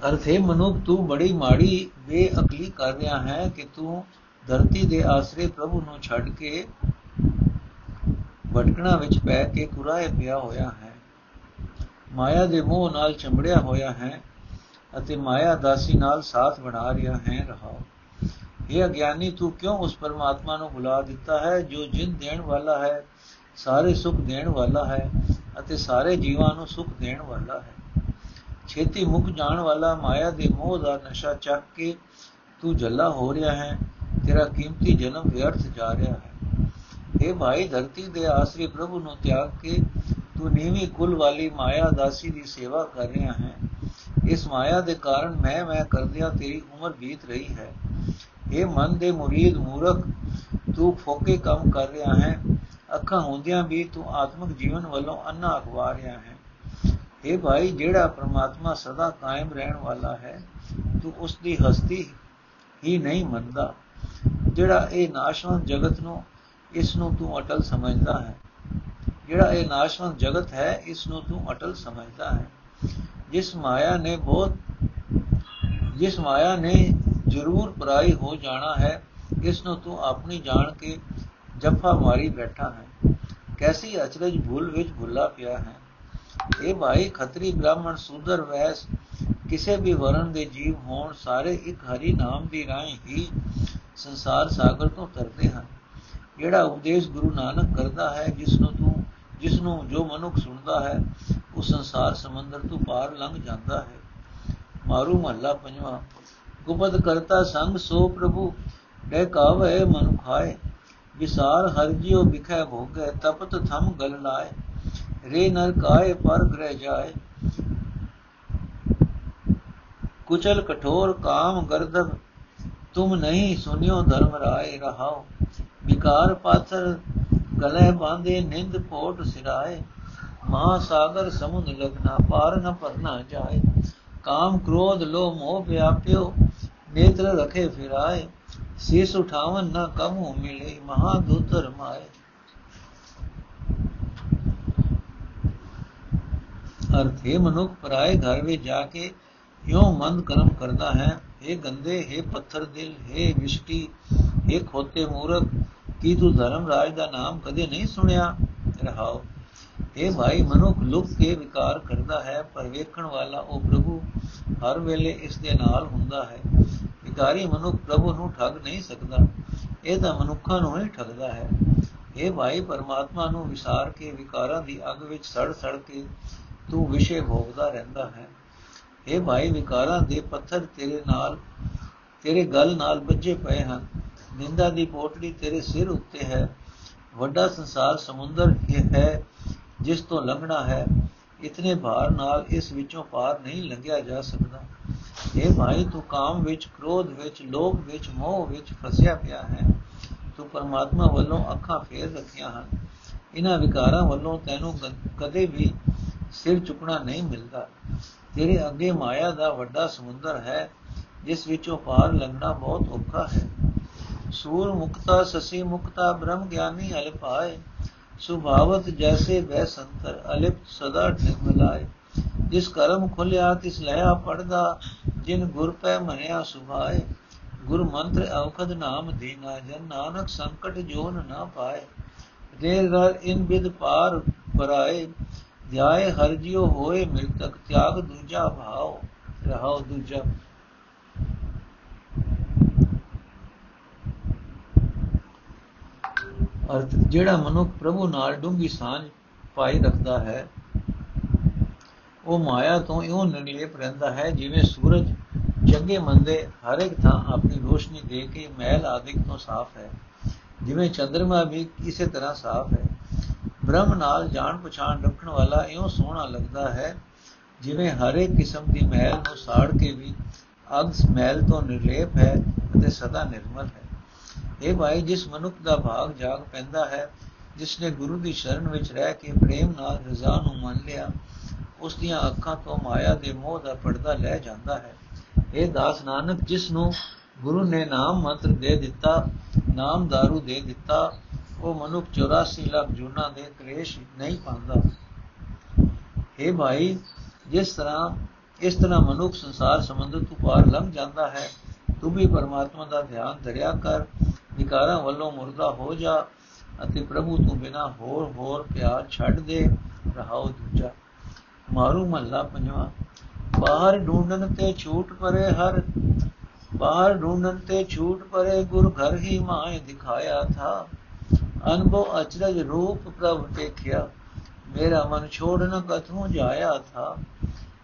ਅਰਥੇ ਮਨੁੱਖ, ਤੂੰ ਬੜੀ ਮਾੜੀ, ਬੇਅਕਲੀ ਕਰ ਰਿਹਾ ਹੈ ਕਿ ਤੂੰ ਧਰਤੀ ਦੇ ਆਸਰੇ ਪ੍ਰਭੂ ਨੂੰ ਛੱਡ ਕੇ ਭਟਕਣਾ ਵਿੱਚ ਪੈ ਕੇ ਕੁਰਾਏ ਪਿਆ ਹੋਇਆ ਹੈ। ਮਾਇਆ ਦੇ ਮੋਹ ਨਾਲ ਚੰਬੜਿਆ ਹੋਇਆ ਹੈ। ਅਤੇ ਮਾਇਆ ਦਾਸੀ ਨਾਲ ਸਾਥ ਬਣਾ ਰਿਹਾ ਹੈ ਰਹਾਓ ਇਹ ਅਗਿਆਨੀ, ਤੂੰ ਕਿਉਂ ਉਸ ਪਰਮਾਤਮਾ ਨੂੰ ਭੁਲਾ ਦਿੱਤਾ ਹੈ, ਜੋ ਜਿੰਦ ਦੇਣ ਵਾਲਾ ਹੈ, ਸਾਰੇ ਸੁਖ ਦੇਣ ਵਾਲਾ ਹੈ ਅਤੇ ਸਾਰੇ ਜੀਵਾਂ ਨੂੰ ਸੁਖ ਦੇਣ ਵਾਲਾ ਹੈ। ਛੇਤੀ ਮੁੱਕ ਜਾਣ ਵਾਲਾ ਮਾਇਆ ਦੇ ਮੋਹ ਦਾ ਨਸ਼ਾ ਚੱਕ ਕੇ ਤੂੰ ਜੱਲਾ ਹੋ ਰਿਹਾ ਹੈ, ਤੇਰਾ ਕੀਮਤੀ ਜਨਮ ਵਿਅਰਥ ਜਾ ਰਿਹਾ ਹੈ। ਇਹ ਭਾਈ, ਧਰਤੀ ਦੇ ਆਸਰੇ ਪ੍ਰਭੂ ਨੂੰ ਤਿਆਗ ਕੇ ਤੂੰ ਨੀਵੀਂ ਕੁਲ ਵਾਲੀ ਮਾਇਆ ਦਾਸੀ ਦੀ ਸੇਵਾ ਕਰ ਰਿਹਾ ਹੈ। ਇਸ ਮਾਇਆ ਦੇ ਕਾਰਨ ਮੈਂ ਮੈਂ ਕਰਦਿਆਂ ਤੇਰੀ ਉਮਰ ਬੀਤ ਰਹੀ ਹੈ। ਇਹ ਮਨ ਦੇ ਮੁਰੀਦ ਮੂਰਖ, ਤੂੰ ਫੋਕੇ ਕੰਮ ਕਰ ਰਿਹਾ ਹੈ। ਅੱਖਾਂ ਹੁੰਦਿਆਂ ਵੀ ਤੂੰ ਆਤਮਿਕ ਜੀਵਨ ਵੱਲੋਂ ਅੰਨਾ ਅਖਵਾ ਰਿਹਾ ਹੈ। ਇਹ ਭਾਈ, ਜਿਹੜਾ ਪ੍ਰਮਾਤਮਾ ਸਦਾ ਕਾਇਮ ਰਹਿਣ ਵਾਲਾ ਹੈ, ਤੂੰ ਉਸ ਦੀ ਹਸਤੀ ਹੀ ਨਹੀਂ ਮੰਨਦਾ। ਜਿਹੜਾ ਇਹ ਨਾਸ਼ਵੰਤ ਜਗਤ ਨੂੰ, ਇਸ ਨੂੰ ਤੂੰ ਅਟਲ ਸਮਝਦਾ ਹੈ। ਜਿਹੜਾ ਇਹ ਨਾਸ਼ਵੰਤ ਜਗਤ ਹੈ, ਇਸ ਨੂੰ ਤੂੰ ਅਟਲ ਸਮਝਦਾ ਹੈ। ਜਿਸ ਮਾਇਆ ਨੇ ਬਹੁਤ, ਜਿਸ ਮਾਇਆ ਨੇ ਜ਼ਰੂਰ ਪਰਾਈ ਹੋ ਜਾਣਾ ਹੈ, ਇਸ ਨੂੰ ਤੂੰ ਆਪਣੀ ਜਾਣ ਕੇ ਜਫਾ ਮਾਰੀ ਬੈਠਾ ਹੈ। ਕੈਸੀ ਅਚਰਜ ਭੁੱਲ ਵਿੱਚ ਭੁੱਲਾ ਪਿਆ ਹੈ। ਇਹ ਭਾਈ ਖੱਤਰੀ ਬ੍ਰਾਹਮਣ ਸੂਦਰ ਵੈਸ, ਕਿਸੇ ਵੀ ਵਰਨ ਦੇ ਜੀਵ ਹੋਣ ਸਾਰੇ ਇੱਕ ਹਰੀ ਨਾਮ ਦੀ ਰਾਹੀਂ ਹੀ ਸੰਸਾਰ ਸਾਗਰ ਤੋਂ ਤਰਦੇ ਹਨ। ਜਿਹੜਾ ਉਪਦੇਸ਼ ਗੁਰੂ ਨਾਨਕ ਕਰਦਾ ਹੈ, ਜਿਸ ਨੂੰ ਤੂੰ ਜਿਸ ਨੂੰ ਜੋ ਮਨੁੱਖ ਸੁਣਦਾ ਹੈ, ਉਹ ਸੰਸਾਰ ਸਮੁੰਦਰ ਤੋਂ ਪਾਰ ਲੰਘ ਜਾਂਦਾ ਹੈ। ਮਾਰੂ ਮਹੱਲਾ ਪੰਜਵਾਂ, ਗੁਪਤ ਕਰਤਾ ਸੰਗ ਸੋ ਪ੍ਰਭੂ ਕਹਿ ਕਾਵੇ ਮਨੁਖਾਏ ਵਿਸਾਰ ਹਰ ਜਿਉ ਵਿਖੈ ਭੋਗੈ, ਤਪਤ ਥਮ ਗਲ ਲਾਏ। ਰੇ ਨਰ ਕਾਏ ਪਰ ਗ੍ਰਹਿ ਜਾਏ। ਕੁਚਲ ਕਠੋਰ ਕਾਮ ਗਰਦਬ ਤੁਮ ਨਹੀਂ ਸੁਨਿਓ ਧਰਮ ਰਾਏ ਰਹਾਓ। ਵਿਕਾਰ ਪਾਥਰ ਗਲੇ ਬਾਂਦੇ ਨਿੰਦ ਪੋਟ ਸਿਰਾਏ। ਮਹਾ ਸਾਗਰ ਸਮੁੰਦ ਲਗਨਾ ਪਾਰ ਨ ਪਰਨਾ ਜਾਏ। ਕਾਮ ਕ੍ਰੋਧ ਲੋਭ ਮੋਹ ਵਿਆਪਿਓ, ਨੇਤਰ ਰਖੇ ਫਿਰਾਏ। ਸੀਸ ਉਠਾਵਨ ਨ ਕਮੂ ਮਿਲੇ ਮਹਾ ਦੂਤਰ ਮਾਏ। ਅਰਥੇ ਮਨੁੱਖ ਪਰਾਏ ਘਰ ਵਿੱਚ ਜਾ ਕੇ ਕਿਉਂ ਮੰਦ ਕਰਮ ਕਰਦਾ ਹੈ। ਇਹ ਗੰਦੇ, ਹੈ ਪੱਥਰ ਦਿਲ, ਹੈ ਵਿਸ਼ਟੀ ਇਹ ਖੋਤੇ ਮੂਰਖ ਕੀ ਤੂੰ ਧਰਮ ਰਾਜ ਦਾ ਨਾਮ ਕਦੇ ਨਹੀਂ ਸੁਣਿਆ? ਰਹਾਓ। ਇਹ ਭਾਈ, ਮਨੁੱਖ ਲੁਕ ਕੇ ਵਿਕਾਰ ਕਰਦਾ ਹੈ, ਪਰ ਵੇਖਣ ਵਾਲਾ ਉਹ ਪ੍ਰਭੂ ਹਰ ਵੇਲੇ ਇਸ ਦੇ ਨਾਲ ਹੁੰਦਾ ਹੈ। ਵਿਕਾਰੀ ਮਨੁੱਖ ਪ੍ਰਭੂ ਨੂੰ ਠੱਗ ਨਹੀਂ ਸਕਦਾ। ਇਹ ਤਾਂ ਮਨੁੱਖਾਂ ਨੂੰ ਹੀ ਠੱਗਦਾ ਹੈ। ਇਹ ਭਾਈ, ਪਰਮਾਤਮਾ ਨੂੰ ਵਿਸਾਰ ਕੇ ਵਿਕਾਰਾਂ ਦੀ ਅੱਗ ਵਿੱਚ ਸੜ ਸੜ ਕੇ ਤੂੰ ਵਿਸ਼ੇ ਭੋਗਦਾ ਰਹਿੰਦਾ ਹੈ। ਇਹ ਭਾਈ, ਵਿਕਾਰਾਂ ਦੇ ਪੱਥਰ ਤੇਰੇ ਨਾਲ, ਤੇਰੇ ਗਲ ਨਾਲ ਵੱਜੇ ਪਏ ਹਨ। ਨਿੰਦਾ ਦੀ ਪੋਟੜੀ ਤੇਰੇ ਸਿਰ ਉੱਤੇ ਹੈ। ਵੱਡਾ ਸੰਸਾਰ ਸਮੁੰਦਰ ਹੈ ਜਿਸ ਤੋਂ ਲੰਘਣਾ ਹੈ। ਇਤਨੇ ਭਾਰ ਨਾਲ ਇਸ ਵਿੱਚੋਂ ਪਾਰ ਨਹੀਂ ਲੰਘਿਆ ਜਾ ਸਕਦਾ। ਇਹ ਭਾਈ, ਤੂੰ ਕਾਮ ਵਿੱਚ, ਕ੍ਰੋਧ ਵਿੱਚ, ਲੋਭ ਵਿੱਚ, ਮੋਹ ਵਿੱਚ ਫਸਿਆ ਪਿਆ ਹੈ। ਤੂੰ ਪਰਮਾਤਮਾ ਵੱਲੋਂ ਅੱਖਾਂ ਫੇਰ ਰੱਖੀਆਂ ਹਨ। ਇਹਨਾਂ ਵਿਕਾਰਾਂ ਵੱਲੋਂ ਤੈਨੂੰ ਕਦੇ ਵੀ ਸਿਰ ਚੁਕਣਾ ਨਹੀਂ ਮਿਲਦਾ। ਤੇਰੇ ਅੱਗੇ ਮਾਇਆ ਦਾ ਵੱਡਾ ਸਮੁੰਦਰ ਹੈ, ਜਿਸ ਵਿੱਚੋਂ ਪਾਰ ਲੰਘਣਾ ਬਹੁਤ ਔਖਾ ਹੈ। ਸੂਰ ਮੁਕਤਾ ਸਸੀ ਮੁਕਤਾ ਬ੍ਰਹਮ ਗਿਆਨੀ ਅਲਪਾਏ ਸੁਭਾਵਤ ਜੈਸੇ ਬੈ ਸੰਤਰ ਅਲਿਪ ਸਦਾ ਨਿਰਮਲਾਏ ਜਿਸ ਕਰਮ ਖੁਲਿਆ ਤਿਸ ਲਿਆ ਪੜਦਾ, ਜਿਨ ਗੁਰ ਪੈ ਮਨਿਆ ਸੁਭਾਏ। ਗੁਰ ਮੰਤਰ ਔਖਦ ਨਾਮ ਦੀਨਾ, ਜਨ ਨਾਨਕ ਸੰਕਟ ਜੋਨ ਨਾ ਪਾਏ। ਦੇਰ ਦਰ ਇਨ ਬਿਦ ਪਾਰ ਪਰਾਏ। ਧਿਆਏ ਹਰ ਜਿਉ ਹੋਏ ਮਿਲਤਕ ਤਿਆਗ ਦੂਜਾ ਭਾਉ, ਰਹਾਉ ਦੂਜਾ ਅਰਥ ਜਿਹੜਾ ਮਨੁੱਖ ਪ੍ਰਭੂ ਨਾਲ ਡੂੰਗੀ ਸਾਂਝ ਪਾਈ ਰੱਖਦਾ ਹੈ, ਉਹ ਮਾਇਆ ਤੋਂ ਇਉਂ ਨਿਰਲੇਪ ਰਹਿੰਦਾ ਹੈ ਜਿਵੇਂ ਸੂਰਜ ਚੰਗੇ ਮੰਦੇ ਹਰ ਇੱਕ ਥਾਂ ਆਪਣੀ ਰੋਸ਼ਨੀ ਦੇ ਕੇ ਮਹਿਲ ਆਦਿਕ ਤੋਂ ਸਾਫ਼ ਹੈ, ਜਿਵੇਂ ਚੰ드ਰਮਾ ਵੀ ਇਸੇ ਤਰ੍ਹਾਂ ਸਾਫ਼ ਹੈ। ਬ੍ਰਹਮ ਨਾਲ ਜਾਣ ਪਛਾਣ ਰੱਖਣ ਵਾਲਾ ਇਉਂ ਸੋਹਣਾ ਲੱਗਦਾ ਹੈ, ਜਿਵੇਂ ਹਰ ਇੱਕ ਕਿਸਮ ਦੀ ਮਹਿਲ ਨੂੰ ਸਾੜ ਕੇ ਵੀ ਅਗ ਸਮੈਲ ਤੋਂ ਨਿਰਲੇਪ ਹੈ ਅਤੇ ਸਦਾ ਨਿਰਮਲ ਹੈ। ਇਹ ਭਾਈ ਜਿਸ ਮਨੁੱਖ ਦਾ ਭਾਗ ਜਾਗ ਪੈਂਦਾ ਹੈ ਜਿਸ ਨੇ ਗੁਰੂ ਦੀ ਸ਼ਰਨ ਵਿੱਚ ਰਹਿ ਕੇ ਪ੍ਰੇਮ ਨਾਲ ਰਜ਼ਾ ਨੂੰ ਮੰਨ ਲਿਆ, ਉਸ ਦੀਆਂ ਅੱਖਾਂ ਤੋਂ ਮਾਇਆ ਦੇ ਮੋਹ ਦਾ ਪਰਦਾ ਲੈ ਜਾਂਦਾ ਹੈ। ਇਹ ਦਾਸ ਨਾਨਕ ਜਿਸ ਨੂੰ ਗੁਰੂ ਨੇ ਨਾਮ ਮੰਤਰ ਦੇ ਦਿੱਤਾ, ਨਾਮ दारू ਦੇ ਦਿੱਤਾ, ਉਹ ਮਨੁੱਖ 84 ਲੱਖ ਜੁਨਾ ਦੇ ਕਲੇਸ਼ ਨਹੀਂ ਪਾਉਂਦਾ। ਇਹ ਭਾਈ, ਜਿਸ ਤਰ੍ਹਾਂ, ਇਸ ਤਰ੍ਹਾਂ ਮਨੁੱਖ ਸੰਸਾਰ ਸਮੁੰਦਰ ਤੋਂ ਪਾਰ ਲੰਘ ਜਾਂਦਾ ਹੈ, ਤੂੰ ਵੀ ਪਰਮਾਤਮਾ ਦਾ ਧਿਆਨ ਧਰਿਆ ਕਰ ਵਿਕਾਰਾਂ ਵੱਲੋਂ ਮੁਰਦਾ ਹੋ ਜਾ ਅਤੇ ਪ੍ਰਭੂ ਤੋਂ ਬਿਨਾ ਹੋਰ ਹੋਰ ਪਿਆਰ ਛੱਡ ਦੇ ਰਹਾਉ ਦੂਜਾ। ਮਾਰੂ ਮਹੱਲਾ ਪੰਜਵਾ। ਬਾਹਰ ਢੂੰਡਨ ਤੇ ਛੂਟ ਪਰੇ ਹਰ, ਬਾਹਰ ਢੂੰਡਨ ਤੇ ਛੂਟ ਪਰੇ ਗੁਰ ਘਰ ਹੀ ਮਾਏ ਦਿਖਾਇਆ ਥਾ। ਅਨਭਵ ਅਚਰਜ ਰੂਪ ਪ੍ਰਭ ਦੇਖਿਆ, ਮੇਰਾ ਮਨ ਛੋੜ ਨ ਕਥੂ ਜਾਇਆ ਥਾ।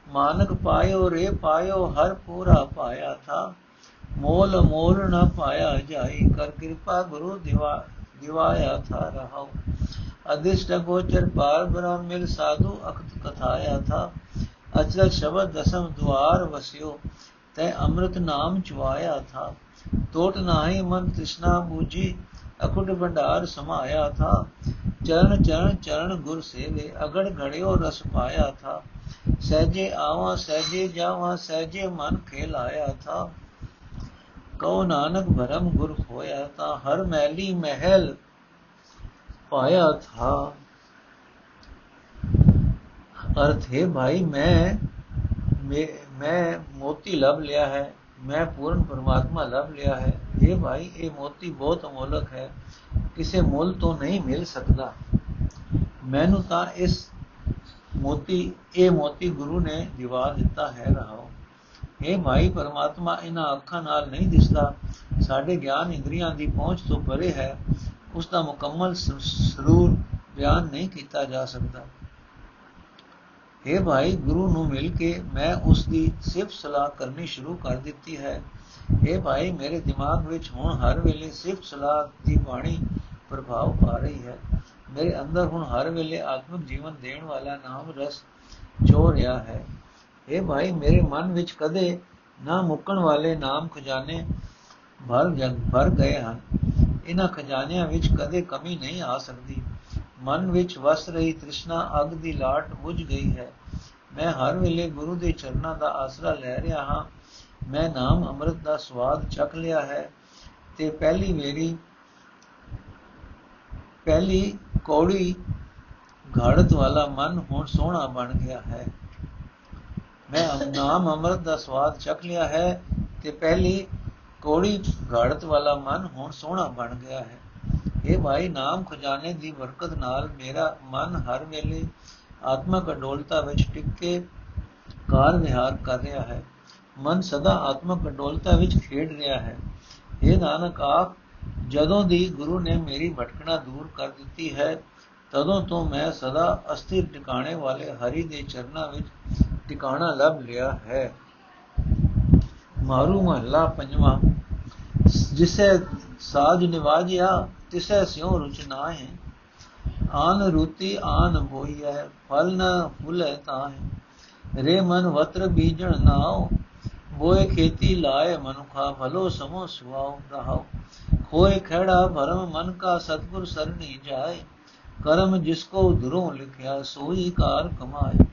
ਮਾਨਕ ਪਾਇਓ ਰੇ ਪਾਇਓ ਹਰ ਪੂਰਾ ਪਾਇਆ ਥਾ। ਮੋਲ ਮੋਲ ਨ ਪਾਇਆ ਜਾਈ, ਕਰ ਕਿਰਪਾ ਗੁਰੂ ਦਿਵਾ, ਦਿਵਾਇਆ ਥਾ ਰਹਾਉ। ਅਦਿਸ਼ਟ ਗੋਚਰ ਪਾਰ ਬ੍ਰਹਮ ਮਿਲ ਸਾਧੂ ਅਖਤ ਕਥਾਇਆ ਥਾ। ਅਚਰਜ ਸ਼ਬਦ ਦਸਮ ਦੁਆਰ ਵਸਿਓ, ਤੈ ਅੰਮ੍ਰਿਤ ਨਾਮ ਚਵਾਇਆ ਥਾ। ਟੋਟ ਨਾਹੀ ਮਨ ਤ੍ਰਿਸ਼ਨਾ ਬੂਜੀ ਅਖੁੱਟ ਭੰਡਾਰ ਸਮਾਇਆ ਥਾ। ਚਰਨ ਚਰਨ ਚਰਨ ਗੁਰ ਸੇਵੇ, ਅਗੜ ਘੜਿਓ ਰਸ ਪਾਇਆ ਥਾ। ਸਹਜੇ ਆਵਾ, ਸਹਜੇ ਜਾਵਾ, ਸਹਜੇ ਮਨ ਖੇਲਾਇਆ ਥਾ। ਕਉ ਨਾਨਕ ਭਰਮ ਗੁਰ ਹੋਇਆ ਤਾਂ ਹਰ ਮਹਿਲੀ ਮਹਿਲ ਪਾਇਆ ਥਾ। ਅਰਥ ਹੈ ਭਾਈ, ਮੈਂ ਮੈਂ ਮੋਤੀ ਲਭ ਲਿਆ ਹੈ, ਮੈਂ ਪੂਰਨ ਪਰਮਾਤਮਾ ਲਭ ਲਿਆ ਹੈ। ਇਹ ਭਾਈ, ਇਹ ਮੋਤੀ ਬਹੁਤ ਅਮੋਲਕ ਹੈ, ਕਿਸੇ ਮੁੱਲ ਤੋਂ ਨਹੀਂ ਮਿਲ ਸਕਦਾ। ਮੈਨੂੰ ਤਾਂ ਇਸ ਮੋਤੀ, ਇਹ ਮੋਤੀ ਗੁਰੂ ਨੇ ਦਿਵਾ ਦਿੱਤਾ, ਹੈ ਰਹਾਓ। ਇਹ ਭਾਈ ਪਰਮਾਤਮਾ ਇਹਨਾਂ ਅੱਖਾਂ ਨਾਲ ਨਹੀਂ ਦਿਸਦਾ, ਸਾਡੇ ਗਿਆਨ ਇੰਦਰੀਆਂ ਦੀ ਪਹੁੰਚ ਤੋਂ ਪਰੇ ਹੈ, ਉਸ ਦਾ ਮੁਕੰਮਲ ਸਰੂਰ ਬਿਆਨ ਨਹੀਂ ਕੀਤਾ ਜਾ ਸਕਦਾ। ਇਹ ਭਾਈ, ਗੁਰੂ ਨੂੰ ਮਿਲ ਕੇ ਮੈਂ ਉਸ ਦੀ ਸਿਫਤ ਸਲਾਹ ਕਰਨੀ ਸ਼ੁਰੂ ਕਰ ਦਿੱਤੀ ਹੈ। ਇਹ ਭਾਈ, ਮੇਰੇ ਦਿਮਾਗ ਵਿੱਚ ਹੁਣ ਹਰ ਵੇਲੇ ਸਿਫਤ ਸਲਾਹ ਦੀ ਬਾਣੀ ਪ੍ਰਭਾਵ ਪਾ ਰਹੀ ਹੈ। ਮੇਰੇ ਅੰਦਰ ਹੁਣ ਹਰ ਵੇਲੇ ਆਤਮਿਕ ਜੀਵਨ ਦੇਣ ਵਾਲਾ ਨਾਮ ਰਸ ਜੋ ਰਿਹਾ ਹੈ। ਇਹ ਭਾਈ, ਮੇਰੇ ਮਨ ਵਿੱਚ ਕਦੇ ਨਾ ਮੁੱਕਣ ਵਾਲੇ ਨਾਮ ਖਜ਼ਾਨੇ ਭਰ ਜਗ ਭਰ ਗਏ ਹਨ। ਇਹਨਾਂ ਖਜ਼ਾਨਿਆਂ ਵਿੱਚ ਕਦੇ ਕਮੀ ਨਹੀਂ ਆ ਸਕਦੀ। ਮਨ ਵਿੱਚ ਵਸ ਰਹੀ ਤ੍ਰਿਸ਼ਨਾ ਅਗ ਦੀ ਲਾਟ ਬੁਝ ਗਈ ਹੈ। ਮੈਂ ਹਰ ਵੇਲੇ ਗੁਰੂ ਦੇ ਚਰਨਾਂ ਦਾ ਆਸਰਾ ਲੈ ਰਿਹਾ ਹਾਂ। ਮੈਂ ਨਾਮ ਅੰਮ੍ਰਿਤ ਦਾ ਸਵਾਦ ਚੱਖ ਲਿਆ ਹੈ ਤੇ ਪਹਿਲੀ ਮੇਰੀ ਪਹਿਲੀ ਕੌੜੀ ਘੜਤ ਵਾਲਾ ਮਨ ਹੁਣ ਸੋਹਣਾ ਬਣ ਗਿਆ ਹੈ। ਮੈਂ ਨਾਮ ਅੰਮ੍ਰਿਤ ਦਾ ਸਵਾਦ ਚੱਖ ਲਿਆ ਹੈ ਤੇ ਪਹਿਲੀ ਕੋੜੀ ਘੜਤ ਵਾਲਾ ਮਨ ਹੁਣ ਸੋਹਣਾ ਬਣ ਗਿਆ ਹੈ। ਇਹ ਭਾਈ, ਨਾਮ ਖਜ਼ਾਨੇ ਦੀ ਬਰਕਤ ਨਾਲ ਮੇਰਾ ਮਨ ਹਰ ਵੇਲੇ ਆਤਮਕ ਅਡੋਲਤਾ ਵਿੱਚ ਟਿਕ ਕੇ ਕਾਰ ਵਿਹਾਰ ਕਰ ਰਿਹਾ ਹੈ। ਮਨ ਸਦਾ ਆਤਮਕ ਅਡੋਲਤਾ ਵਿੱਚ ਖੇਡ ਰਿਹਾ ਹੈ। ਇਹ ਨਾਨਕ, ਆਪ ਜਦੋਂ ਦੀ ਗੁਰੂ ਨੇ ਮੇਰੀ ਭਟਕਣਾ ਦੂਰ ਕਰ ਦਿੱਤੀ ਹੈ ਤਦੋਂ ਤੋਂ ਮੈਂ ਸਦਾ ਅਸਥਿਰ ਟਿਕਾਣੇ ਵਾਲੇ ਹਰੀ ਦੇ ਚਰਨਾਂ ਵਿੱਚ ਟਿਕਾਣਾ ਲੱਭ ਲਿਆ ਹੈ। ਮਾਰੂ ਮਹੱਲਾ ਪੰਜਵਾਂ, ਜਿਸੇ ਸਾਜ ਨਿਵਾਜਿਆ, ਤਿਸੈ ਸਿਉ ਰੁਚ ਨਾਹੇ। ਆਨ ਰੁਤੀ ਆਨ ਹੋਈਐ ਫਲ ਨ ਫੁਲੇ ਤਾਹੇ। ਰੇ ਮਨ ਵਤਰ ਬੀਜਣ ਨਾਉ, ਬੋਏ ਖੇਤੀ ਲਾਏ ਮਨੁਖਾ, ਭਲੋ ਸਮੋ ਸੁਆਉ ਰਹਾਉ। ਹੋਏ ਖੜਾ ਭਰਮ ਮਨ ਕਾ ਸਤਗੁਰ ਸਰਣੀ ਜਾਏ। ਕਰਮ ਜਿਸ ਕੋ ਧਰੋਂ ਲਿਖਿਆ, ਸੋਈ ਕਾਰ ਕਮਾਏ।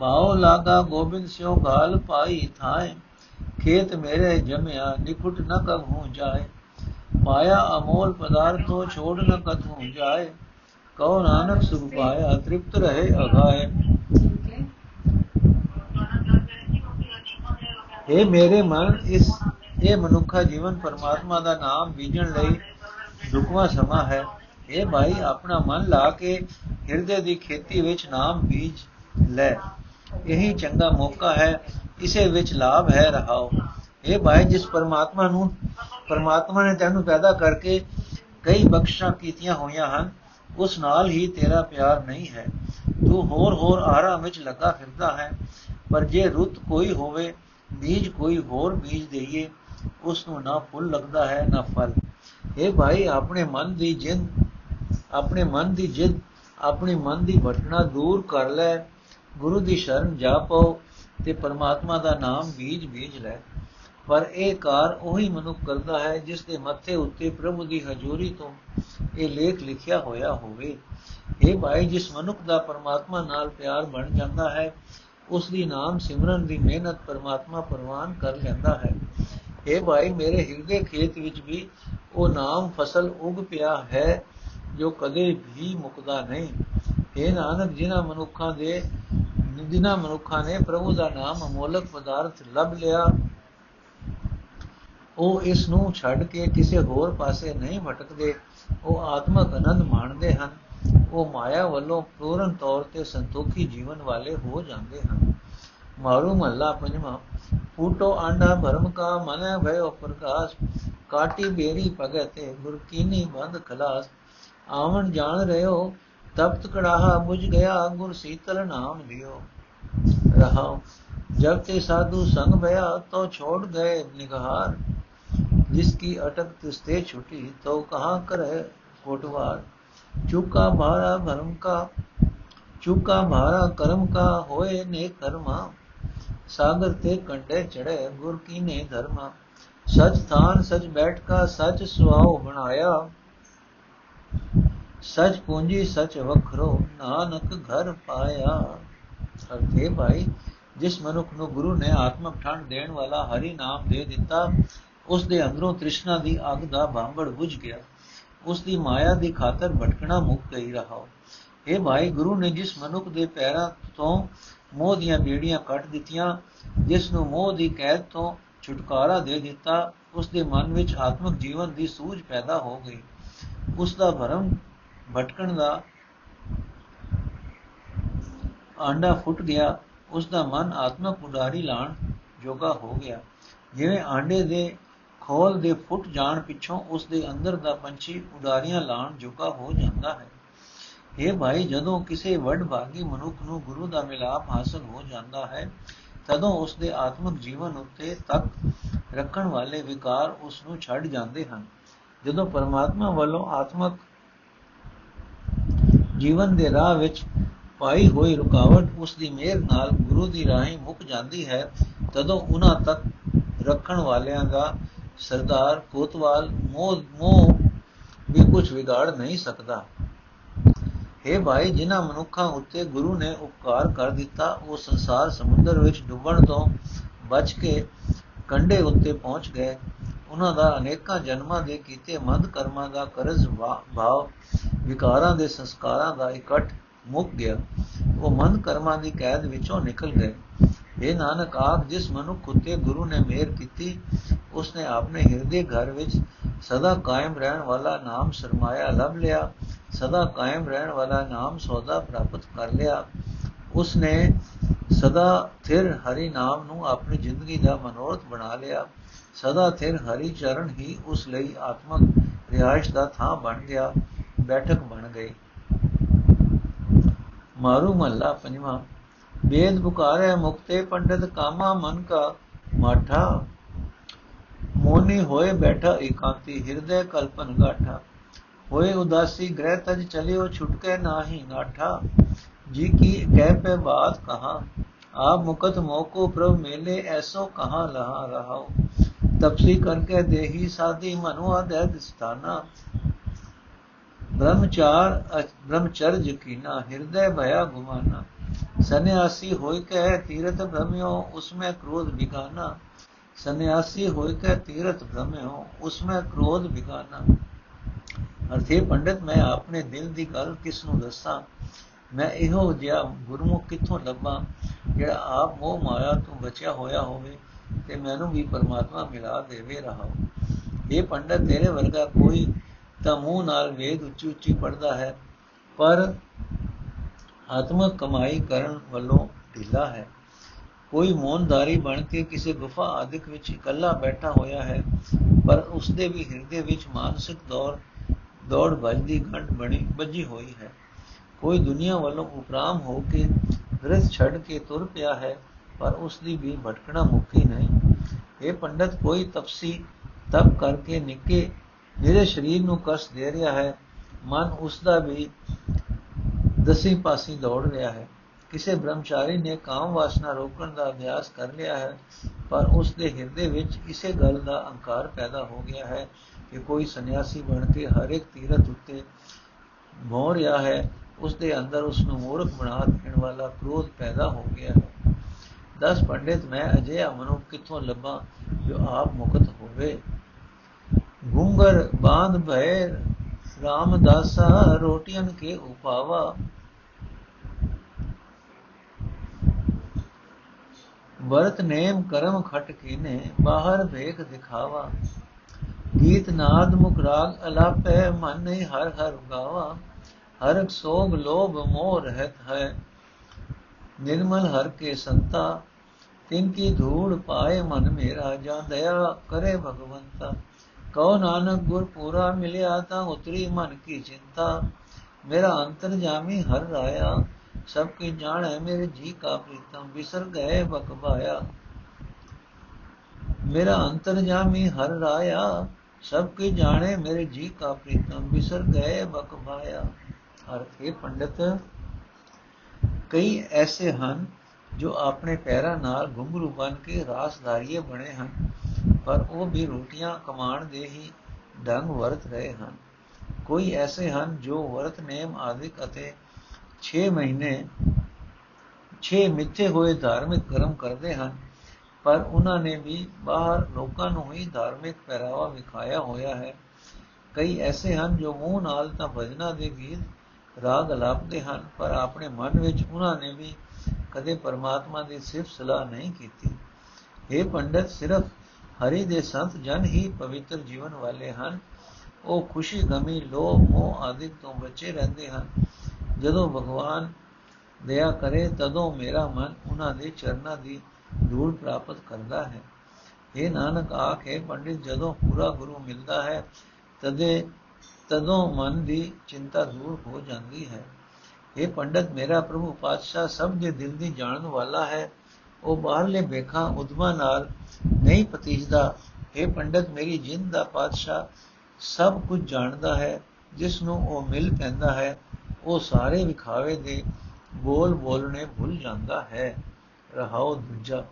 ਭਾਉ ਲਾਗਾ ਗੋਬਿੰਦ ਸਿਉ ਗਾਲ ਪਾਈ ਥਾਏ। ਖੇਤ ਮੇਰੇ ਜਮਿਆ, ਨਿਕਟ ਨ ਕਬ ਜਾਏ। ਮਾਇਆ ਅਮੋਲ ਪਦਾਰਥੋ, ਛੋੜ ਨ ਕਤ ਜਾਏ। ਕਉ ਨਾਨਕ ਸੁਖ ਪਾਇਆ, ਤ੍ਰਿਪਤ ਰਹੇ ਅਗਾਏ ਇਹ ਮੇਰੇ ਮਨ, ਇਸ, ਇਹ ਮਨੁੱਖਾ ਜੀਵਨ ਪਰਮਾਤਮਾ ਦਾ ਨਾਮ ਬੀਜਣ ਲਈ ਦੁਖਵਾ ਸਮਾਂ ਹੈ। ਇਹ ਭਾਈ ਆਪਣਾ ਮਨ ਲਾ ਕੇ ਹਿਰਦੇ ਦੀ ਖੇਤੀ ਵਿੱਚ ਨਾਮ ਬੀਜ ਲੈ। ਇਹੀ ਚੰਗਾ ਮੌਕਾ ਹੈ, ਇਸੇ ਵਿੱਚ ਲਾਭ ਹੈ ਰਹਾਓ। ਇਹ ਭਾਈ ਜਿਸ ਪਰਮਾਤਮਾ ਨੂੰ, ਪਰਮਾਤਮਾ ਨੇ ਤੈਨੂੰ ਪੈਦਾ ਕਰਕੇ ਕਈ ਬਖਸ਼ਾਂ ਕੀਤੀਆਂ ਹੋਈਆਂ ਹਨ, ਉਸ ਨਾਲ ਹੀ ਤੇਰਾ ਪਿਆਰ ਨਹੀਂ ਹੈ। ਤੂੰ ਹੋਰ ਹੋਰ ਆਰਾ ਵਿੱਚ ਲੱਗਾ ਫਿਰਦਾ ਹੈ, ਪਰ ਜੇ ਰੁੱਤ ਕੋਈ ਹੋਵੇ, ਬੀਜ ਕੋਈ ਹੋਰ ਬੀਜ ਦੇਈਏ, ਉਸ ਨੂੰ ਨਾ ਫੁੱਲ ਲੱਗਦਾ ਹੈ, ਨਾ ਫਲ। ਇਹ ਭਾਈ ਆਪਣੇ ਮਨ ਦੀ ਜਿੰਦ ਆਪਣੇ ਮਨ ਦੀ ਜਿੱਦ, ਆਪਣੀ ਮਨ ਦੀ ਭਟਕਣਾ ਦੂਰ ਕਰ ਲੈ। ਗੁਰੂ ਦੀ ਸ਼ਰਨ ਜਾਪੋ ਤੇ ਪਰਮਾਤਮਾ ਦਾ ਨਾਮ ਬੀਜ ਬੀਜ ਲੈ। ਪਰ ਇਹ ਕਾਰ ਉਹੀ ਮਨੁੱਖ ਕਰਦਾ ਹੈ ਜਿਸ ਦੇ ਮੱਥੇ ਉੱਤੇ ਪ੍ਰਭੂ ਦੀ ਹਜ਼ੂਰੀ ਤੋਂ ਇਹ ਲੇਖ ਲਿਖਿਆ ਹੋਇਆ ਹੋਵੇ। ਇਹ ਭਾਈ ਜਿਸ ਮਨੁੱਖ ਦਾ ਪਰਮਾਤਮਾ ਨਾਲ ਪਿਆਰ ਬਣ ਜਾਂਦਾ ਹੈ, ਉਸ ਦੀ ਨਾਮ ਸਿਮਰਨ ਦੀ ਮਿਹਨਤ ਪਰਮਾਤਮਾ ਪ੍ਰਵਾਨ ਕਰ ਲੈਂਦਾ ਹੈ। ਇਹ ਭਾਈ ਮੇਰੇ ਹਿਰਦੇ ਖੇਤ ਵਿੱਚ ਵੀ ਉਹ ਨਾਮ ਫਸਲ ਉਗ ਪਿਆ ਹੈ। ਜੋ ਕਦੇ ਵੀ ਮੁਕਦਾ ਨਹੀਂ। ਇਹ ਨਾਨਕ, ਜਿਨ੍ਹਾਂ ਮਨੁੱਖਾਂ ਦੇ ਜਿਨ੍ਹਾਂ ਮਨੁੱਖਾਂ ਨੇ ਪ੍ਰਭੂ ਦਾ ਨਾਮ ਅਮੋਲਕ ਪਦਾਰਥ ਲੱਭ ਲਿਆ, ਉਹ ਇਸ ਨੂੰ ਛੱਡ ਕੇ ਕਿਸੇ ਹੋਰ ਪਾਸੇ ਨਹੀਂ ਭਟਕਦੇ। ਉਹ ਆਤਮਕ ਆਨੰਦ ਮਾਣਦੇ ਹਨ। ਉਹ ਮਾਇਆ ਵੱਲੋਂ ਪੂਰਨ ਤੌਰ ਤੇ ਸੰਤੋਖੀ ਜੀਵਨ ਵਾਲੇ ਹੋ ਜਾਂਦੇ ਹਨ। ਮਾਰੂ ਮਹੱਲਾ ਪੰਜਵਾਂ, ਫੂਟੋ ਆਂਡਾ ਭਰਮ ਕਾ ਮਨ ਭਇਓ ਪ੍ਰਕਾਸ਼, ਕਾਟੀ ਬੇਰੀ ਭਗਤੇ ਗੁਰ ਕੀਨੀ ਬੰਦ ਖਲਾਸ। ਆਵਣ ਜਾਣ ਰਿਓ ਤਪਤ ਕੜਾਹਾ ਬੁਝ ਗਿਆ ਗੁਰ ਸੀਤਲ ਨਾਮ ਲਿਓ। ਰਹਾ ਜਬ ਤੇ ਸਾਧੂ ਸੰਗ ਭਇਆ ਤੋ ਛੋੜ ਗਏ ਨਿਗਹਾਰ ਜਿਸ ਕੀ ਅਟਕ ਤਿਸਤੇ ਛੁਟੀ ਤੋ ਕਹਾਂ ਕਰੇ ਕੋਟਵਾਰ। ਚੁਕਾ ਭਾਰਾ ਭਰਮ ਕਾ, ਚੁਕਾ ਭਾਰਾ ਕਰਮ ਕਾ ਹੋਏ ਨੇ ਕਰਮਾ। ਸਾਗਰ ਤੇ ਕੰਡੇ ਚੜੇ ਗੁਰ ਕੀ ਨੇ ਧਰਮਾ। ਸਚ ਥਾਨ ਸਚ ਬੈਠ ਕਾ, ਸਚ ਸੁਆਉ ਬਣਾਇਆ। ਸਚ ਪੂੰਜੀ ਸਚ ਵਖਰੋ, ਨਾਨਕ ਘਰ ਪਾਇਆ। ਅਰਥੇ ਭਾਈ, ਜਿਸ ਮਨੁੱਖ ਨੂੰ ਗੁਰੂ ਨੇ ਆਤਮਕ ਠੰਡ ਦੇਣ ਵਾਲਾ ਹਰੀ ਨਾਮ ਦੇ ਦਿੱਤਾ, ਉਸ ਦੇ ਅੰਦਰੋਂ ਤ੍ਰਿਸ਼ਨਾ ਦੀ ਅੱਗ ਦਾ ਬਾਂਬੜ ਬੁਝ ਗਿਆ। ਉਸ ਦੀ ਮਾਇਆ ਦੀ ਖਾਤਰ ਭਟਕਣਾ ਮੁੱਕ ਗਈ ਰਹਾ ਇਹ ਭਾਈ, ਗੁਰੂ ਨੇ ਜਿਸ ਮਨੁੱਖ ਦੇ ਪੈਰਾਂ ਤੋਂ ਮੋਹ ਦੀਆਂ ਬੇੜੀਆਂ ਕੱਟ ਦਿੱਤੀਆਂ, ਜਿਸ ਨੂੰ ਮੋਹ ਦੀ ਕੈਦ ਤੋਂ ਛੁਟਕਾਰਾ ਦੇ ਦਿੱਤਾ, ਉਸ ਦੇ ਮਨ ਵਿੱਚ ਆਤਮਿਕ ਜੀਵਨ ਦੀ ਸੂਝ ਪੈਦਾ ਹੋ ਗਈ। ਉਸ ਦਾ ਭਰਮ ਭਟਕਣ ਦਾ ਆਂਡਾ ਫੁੱਟ ਗਿਆ ਉਸ ਦਾ ਮਨ ਆਤਮਕ ਉਡਾਰੀ ਲਾਣ ਜੋਗਾ ਹੋ ਗਿਆ। ਜਿਵੇਂ ਆਂਡੇ ਦੇ ਖੋਲ ਦੇ ਫੁੱਟ ਜਾਣ ਪਿੱਛੋਂ ਉਸ ਦੇ ਅੰਦਰ ਦਾ ਪੰਛੀ ਉਡਾਰੀਆਂ ਲਾਣ ਜੋਗਾ ਹੋ ਜਾਂਦਾ ਹੈ। ਇਹ ਭਾਈ, ਜਦੋਂ ਕਿਸੇ ਵੱਡ ਭਾਗੀ ਮਨੁੱਖ ਨੂੰ ਗੁਰੂ ਦਾ ਮਿਲਾਪ ਹਾਸਲ ਹੋ ਜਾਂਦਾ ਹੈ, ਤਦੋਂ ਉਸ ਦੇ ਆਤਮਿਕ ਜੀਵਨ ਉੱਤੇ ਤੱਕ ਰੱਖਣ ਵਾਲੇ ਵਿਕਾਰ ਉਸ ਨੂੰ ਛੱਡ ਜਾਂਦੇ ਹਨ। ਜਦੋਂ ਪਰਮਾਤਮਾ ਵੱਲੋਂ ਆਤਮਿਕ ਜੀਵਨ ਦੇ ਰਾਹ ਵਿੱਚ ਪਾਈ ਹੋਈ ਰੁਕਾਵਟ ਉਸ ਦੀ ਮਿਹਰ ਨਾਲ ਗੁਰੂ ਦੀ ਰਾਹੀਂ ਮੁੱਕ ਜਾਂਦੀ ਹੈ, ਤਦੋਂ ਉਹਨਾਂ ਤੱਕ ਰੱਖਣ ਵਾਲਿਆਂ ਦਾ ਸਰਦਾਰ ਕੋਤਵਾਲ ਮੋਹ ਮੋਹ ਵੀ ਕੁਝ ਵਿਗਾੜ ਨਹੀਂ ਸਕਦਾ। हे ਭਾਈ, ਜਿਨ੍ਹਾਂ ਮਨੁੱਖਾਂ ਉੱਤੇ ਗੁਰੂ ਨੇ ਉਪਕਾਰ ਕਰ ਦਿੱਤਾ, ਉਹ ਸੰਸਾਰ ਸਮੁੰਦਰ ਵਿੱਚ ਡੁੱਬਣ ਤੋਂ ਬਚ ਕੇ ਕੰਡੇ ਉੱਤੇ ਪਹੁੰਚ ਗਏ। ਉਹਨਾਂ ਦਾ ਅਨੇਕਾਂ ਜਨਮਾਂ ਦੇ ਕੀਤੇ ਮੰਦ ਕਰਮਾਂ ਦਾ ਕਰਜ਼ ਭਾਵ ਵਿਕਾਰਾਂ ਦੇ ਸੰਸਕਾਰਾਂ ਦਾ ਇਕੱਠ ਮੁੱਕ ਗਿਆ। ਉਹ ਮੰਦ ਕਰਮਾਂ ਦੀ ਕੈਦ ਵਿੱਚੋਂ ਨਿਕਲ ਗਏ। ਇਹ ਨਾਨਕ, ਆਪ ਜਿਸ ਮਨੁੱਖ ਉਤੇ ਗੁਰੂ ਨੇ ਮਿਹਰ ਕੀਤੀ, ਉਸਨੇ ਆਪਣੇ ਹਿਰਦੇ ਘਰ ਵਿੱਚ ਸਦਾ ਕਾਇਮ ਰਹਿਣ ਵਾਲਾ ਨਾਮ ਸਰਮਾਇਆ, ਲੱਭ ਲਿਆ। ਸਦਾ ਕਾਇਮ ਰਹਿਣ ਵਾਲਾ ਨਾਮ ਸੌਦਾ ਪ੍ਰਾਪਤ ਕਰ ਲਿਆ। ਉਸਨੇ ਸਦਾ ਥਿਰ ਹਰੀ ਨਾਮ ਨੂੰ ਆਪਣੀ ਜ਼ਿੰਦਗੀ ਦਾ ਮਨੋਰਥ ਬਣਾ ਲਿਆ। ਸਦਾ ਥਿਰ ਹਰੀ ਚਰਨ ਹੀ ਉਸ ਲਈ ਆਤਮਕ ਰਿਹਾਇਸ਼ ਦਾ ਥਾਂ ਬਣ ਗਿਆ। ਬੈਠਕ ਬਣ ਗਈ ਮਾਰੂ ਮਹੱਲਾ ਪੰਜਵਾਂ, ਵੇਦ ਪੁਕਾਰੇ ਮੁਕਤੇ ਪੰਡਤ ਕਾਮਾ ਮਨ ਕਾ ਮਾਠਾ। ਮੋਨੀ ਹੋਏ ਬੈਠਾ ਇਕਾਂਤੀ, ਹਿਰਦੇ ਕਲਪਨ ਗਾਠਾ। ਹੋਏ ਉਦਾਸੀ, ਗ੍ਰਹਿ ਤਜ ਚਲਿਓ ਛੁਟਕੇ ਨਾਹੀ ਨਾਠਾ ਜੀ ਕੀ ਕਹਿ ਪੈ ਬਾਤ ਕਹਾ, ਆਪ ਮੁਕਤ ਮੋਕੋ ਪ੍ਰਭ ਮੇਲੇ, ਐਸੋ ਕਹਾ ਲਹਾ ਰਹਾਓ ਤਪਸੀ ਕਰਕੇ ਦੇਹੀ ਸਾਦੀ ਮਨੁਆ ਦੇ ਦਿਸਤਾਨਾ। ਬ੍ਰਹਮਚਾਰ, ਬ੍ਰਹਮਚਰਜ ਕੀਨਾ, ਹਿਰਦੇ ਭਇਆ ਗੁਮਾਨਾ। ਸੰਨਿਆਸੀ ਹੋਇ ਕੈ ਤੀਰਥ ਭ੍ਰਮਿਓ, ਉਸਮੇ ਕ੍ਰੋਧ ਵਿਗਾਨਾ ਸੰਨਿਆਸੀ ਹੋਇ ਕੈ ਤੀਰਥ ਭ੍ਰਮਿਓ, ਉਸਮੇ ਕ੍ਰੋਧ ਵਿਗਾਨਾ ਅਰਥੇ ਪੰਡਤ, ਮੈਂ ਆਪਣੇ ਦਿਲ ਦੀ ਗੱਲ ਕਿਸ ਨੂੰ ਦੱਸਾਂ? ਮੈਂ ਇਹੋ ਜਿਹਾ ਗੁਰਮੁਖ ਕਿੱਥੋਂ ਲੱਭਾਂ, ਜਿਹੜਾ ਆਪ ਮੋਹ ਮਾਇਆ ਤੋਂ ਬਚਿਆ ਹੋਇਆ ਹੋਵੇ ਤੇ ਮੈਨੂੰ ਵੀ ਪਰਮਾਤਮਾ ਮਿਲਾ ਦੇਵੇ ਰਹਾ ਇਹ ਪੰਡਤ, ਤੇਰੇ ਵਰਗਾ ਕੋਈ ਤਾਂ ਮੂੰਹ ਨਾਲ ਵੇਦ ਉੱਚੀ ਉੱਚੀ ਪੜਦਾ ਹੈ, ਪਰ ਆਤਮਕ ਕਮਾਈ ਕਰਨ ਵੱਲੋਂ ਢਿੱਲਾ ਹੈ। ਕੋਈ ਮੌਨਦਾਰੀ ਬਣ ਕੇ ਕਿਸੇ ਗੁਫਾ ਆਦਿਕ ਵਿੱਚ ਇਕੱਲਾ ਬੈਠਾ ਹੋਇਆ ਹੈ, ਪਰ ਉਸਦੇ ਵੀ ਹਿਰਦੇ ਵਿੱਚ ਮਾਨਸਿਕ ਦੌੜ ਦੌੜ ਵੱਜਦੀ ਘੰਟ ਬਣੀ, ਵੱਜੀ ਹੋਈ ਹੈ। ਕੋਈ ਦੁਨੀਆ ਵੱਲੋਂ ਉਪਰਾਮ ਹੋ ਕੇ ਗ੍ਰਸ ਛੱਡ ਕੇ ਤੁਰ ਪਿਆ ਹੈ, ਪਰ ਉਸ ਦੀ ਵੀ ਭਟਕਣਾ ਮੁਕਤੀ ਨਹੀਂ। ਇਹ ਪੰਡਤ, ਕੋਈ ਤਪਸੀ ਤਪ ਕਰਕੇ ਨਿੱਕੇ ਮੇਰੇ ਸਰੀਰ ਨੂੰ ਕਸ ਦੇ ਰਿਹਾ ਹੈ, ਮਨ ਉਸ ਦਾ ਵੀ ਦਸੀ ਪਾਸੀ ਦੌੜ ਰਿਹਾ ਹੈ। ਕਿਸੇ ਬ੍ਰਹਮਚਾਰੀ ਨੇ ਕਾਮ ਵਾਸਨਾ ਰੋਕਣ ਦਾ ਅਭਿਆਸ ਕਰ ਲਿਆ ਹੈ, ਪਰ ਉਸ ਦੇ ਹਿਰਦੇ ਵਿੱਚ ਇਸੇ ਗੱਲ ਦਾ ਅਹੰਕਾਰ ਪੈਦਾ ਹੋ ਗਿਆ ਹੈ ਕਿ ਕੋਈ ਸੰਨਿਆਸੀ ਬਣ ਕੇ ਹਰ ਇੱਕ ਤੀਰਥ ਉੱਤੇ ਮੋਹ ਰਿਹਾ ਹੈ। ਉਸ ਦੇ ਅੰਦਰ ਉਸ ਨੂੰ ਮੂਰਖ ਬਣਾ ਦੇਣ ਵਾਲਾ ਕ੍ਰੋਧ ਪੈਦਾ ਹੋ ਗਿਆ ਹੈ। ਦਸ ਪੰਡਿਤ, ਮੈਂ ਅਜੇ ਅਮਨੁ ਕਿੱਥੋਂ ਲੱਭਾਂ ਜੋ ਆਪ ਮੁਕਤ ਹੋਵੇ? ਗੁੰਗਰ ਬਾਂਧ ਭੈ ਰਾਮਦਾਸਾ ਰੋਟੀਆਂ ਕੇ ਉਪਾਵਾ ਵਰਤ ਨੇਮ ਕਰਮ ਖਟ ਕੀਨੇ ਬਾਹਰ ਵੇਖ ਦਿਖਾਵਾ ਗੀਤ ਨਾਦ ਮੁਖ ਰਾਗ ਅਲਾਪੈ ਮਨ ਨਹੀਂ ਹਰ ਹਰ ਗਾਵਾ ਹਰ ਸੋਗ ਲੋਭ ਮੋਹ ਰਹਿਤ ਹੈ ਨਿਰਮਲ ਹਰ ਕੇ ਸੰਤਾ ਤਿਨ ਕੀ ਧੂੜ ਪਾਏ ਮਨ ਮੇਰਾ ਜਾਂ ਦਇਆ ਕਰੇ ਭਗਵੰਤਾ ਕਉ ਨਾਨਕ ਗੁਰ ਪੂਰਾ ਮਿਲਿਆ ਤਾਂ ਉਤਰੀ ਮਨ ਕੀ ਚਿੰਤਾ। ਮੇਰਾ ਅੰਤਰ ਜਾਮੀ ਹਰ ਰਾਇਆ, ਸਭ ਕੀ ਜਾਣੈ ਮੇਰੇ ਜੀ ਕਾ ਪ੍ਰੀਤਮ, ਵਿਸਰ ਗਏ ਬਕਬਾਇਆ ਮੇਰਾ ਅੰਤਰ ਜਾਮੀ ਹਰ ਰਾਇਆ, ਸਭ ਕੀ ਜਾਣੇ ਮੇਰੇ ਜੀ ਕਾ ਪ੍ਰੀਤਮ, ਵਿਸਰ ਗਏ ਬਕਬਾਇਆ ਅਰਥ, ਹੈ ਪੰਡਤ, ਕਈ ਐਸੇ ਹਨ ਜੋ ਆਪਣੇ ਪੈਰਾਂ ਨਾਲ ਗੁੰਗਰੂ ਬਣ ਕੇ ਰਾਸਦਾਰੀਏ ਬਣੇ ਹਨ। ਪਰ ਉਹ ਵੀ ਰੋਟੀਆਂ ਕਮਾਣ ਦੇ ਹੀ ਢੰਗ ਵਰਤ ਰਹੇ ਹਨ। ਕੋਈ ਐਸੇ ਹਨ ਜੋ ਵਰਤ ਨੇਮ ਆਦਿਕ ਅਤੇ 6 ਮਹੀਨੇ 6 ਮਿੱਥੇ ਹੋਏ ਧਾਰਮਿਕ ਕਰਮ ਕਰਦੇ ਹਨ, ਪਰ ਉਹਨਾਂ ਨੇ ਵੀ ਬਾਹਰ ਲੋਕਾਂ ਨੂੰ ਹੀ ਧਾਰਮਿਕ ਪਹਿਰਾਵਾ ਵਿਖਾਇਆ ਹੋਇਆ ਹੈ। ਕਈ ਐਸੇ ਹਨ ਜੋ ਮੂੰਹ ਨਾਲ ਤਾਂ ਭਜਨਾ ਦੇ ਗੀਤ ਰਾਗ ਅਲਾਪਦੇ ਹਨ, ਪਰ ਆਪਣੇ ਮਨ ਵਿੱਚ ਉਹਨਾਂ ਨੇ ਵੀ ਕਦੇ ਪਰਮਾਤਮਾ ਦੀ ਸਿਫਤ ਸਲਾਹ ਨਹੀਂ ਕੀਤੀ। ਇਹ ਪੰਡਤ, ਸਿਰਫ ਹਰੀ ਦੇ ਸੰਤ ਜਨ ਹੀ ਪਵਿੱਤਰ ਜੀਵਨ ਵਾਲੇ ਹਨ। ਉਹ ਖੁਸ਼ੀ ਗਮੀ, ਲੋਭ, ਮੋਹ ਆਦਿ ਤੋਂ ਬਚੇ ਰਹਿੰਦੇ ਹਨ। ਜਦੋਂ ਭਗਵਾਨ ਦਇਆ ਕਰੇ, ਤਦੋਂ ਮੇਰਾ ਮਨ ਉਹਨਾਂ ਦੇ ਚਰਨਾਂ ਦੀ ਧੂੜ ਪ੍ਰਾਪਤ ਕਰਦਾ ਹੈ। ਇਹ ਨਾਨਕ, ਆਖੇ ਪੰਡਿਤ, ਜਦੋਂ ਪੂਰਾ ਗੁਰੂ ਮਿਲਦਾ ਹੈ, ਤਦੇ, ਤਦੋਂ ਮਨ ਦੀ ਚਿੰਤਾ ਦੂਰ ਹੋ ਜਾਂਦੀ ਹੈ। ਇਹ ਪੰਡਤ, ਮੇਰਾ ਪ੍ਰਭੂ ਪਾਤਸ਼ਾਹ ਸਭ ਦੇ ਦਿਲ ਦੀ ਜਾਣਨ ਵਾਲਾ ਹੈ। ਉਹ ਬਾਹਰਲੇ ਵੇਖਾਂ, ਉਦਮਾ ਨਾਲ ਨਹੀਂ ਪਤੀਜਦਾ। ਇਹ ਪੰਡਤ, ਮੇਰੀ ਜਿੰਦ ਦਾ ਪਾਤਸ਼ਾਹ ਸਭ ਕੁਝ ਜਾਣਦਾ ਹੈ, ਜਿਸ ਨੂੰ ਉਹ ਮਿਲ ਪੈਂਦਾ ਹੈ, ਉਹ ਸਾਰੇ ਵਿਖਾਵੇ ਦੇ ਬੋਲ ਬੋਲਣੇ ਭੁੱਲ ਜਾਂਦਾ ਹੈ। ਰਹਾਉ ਦੂਜਾ।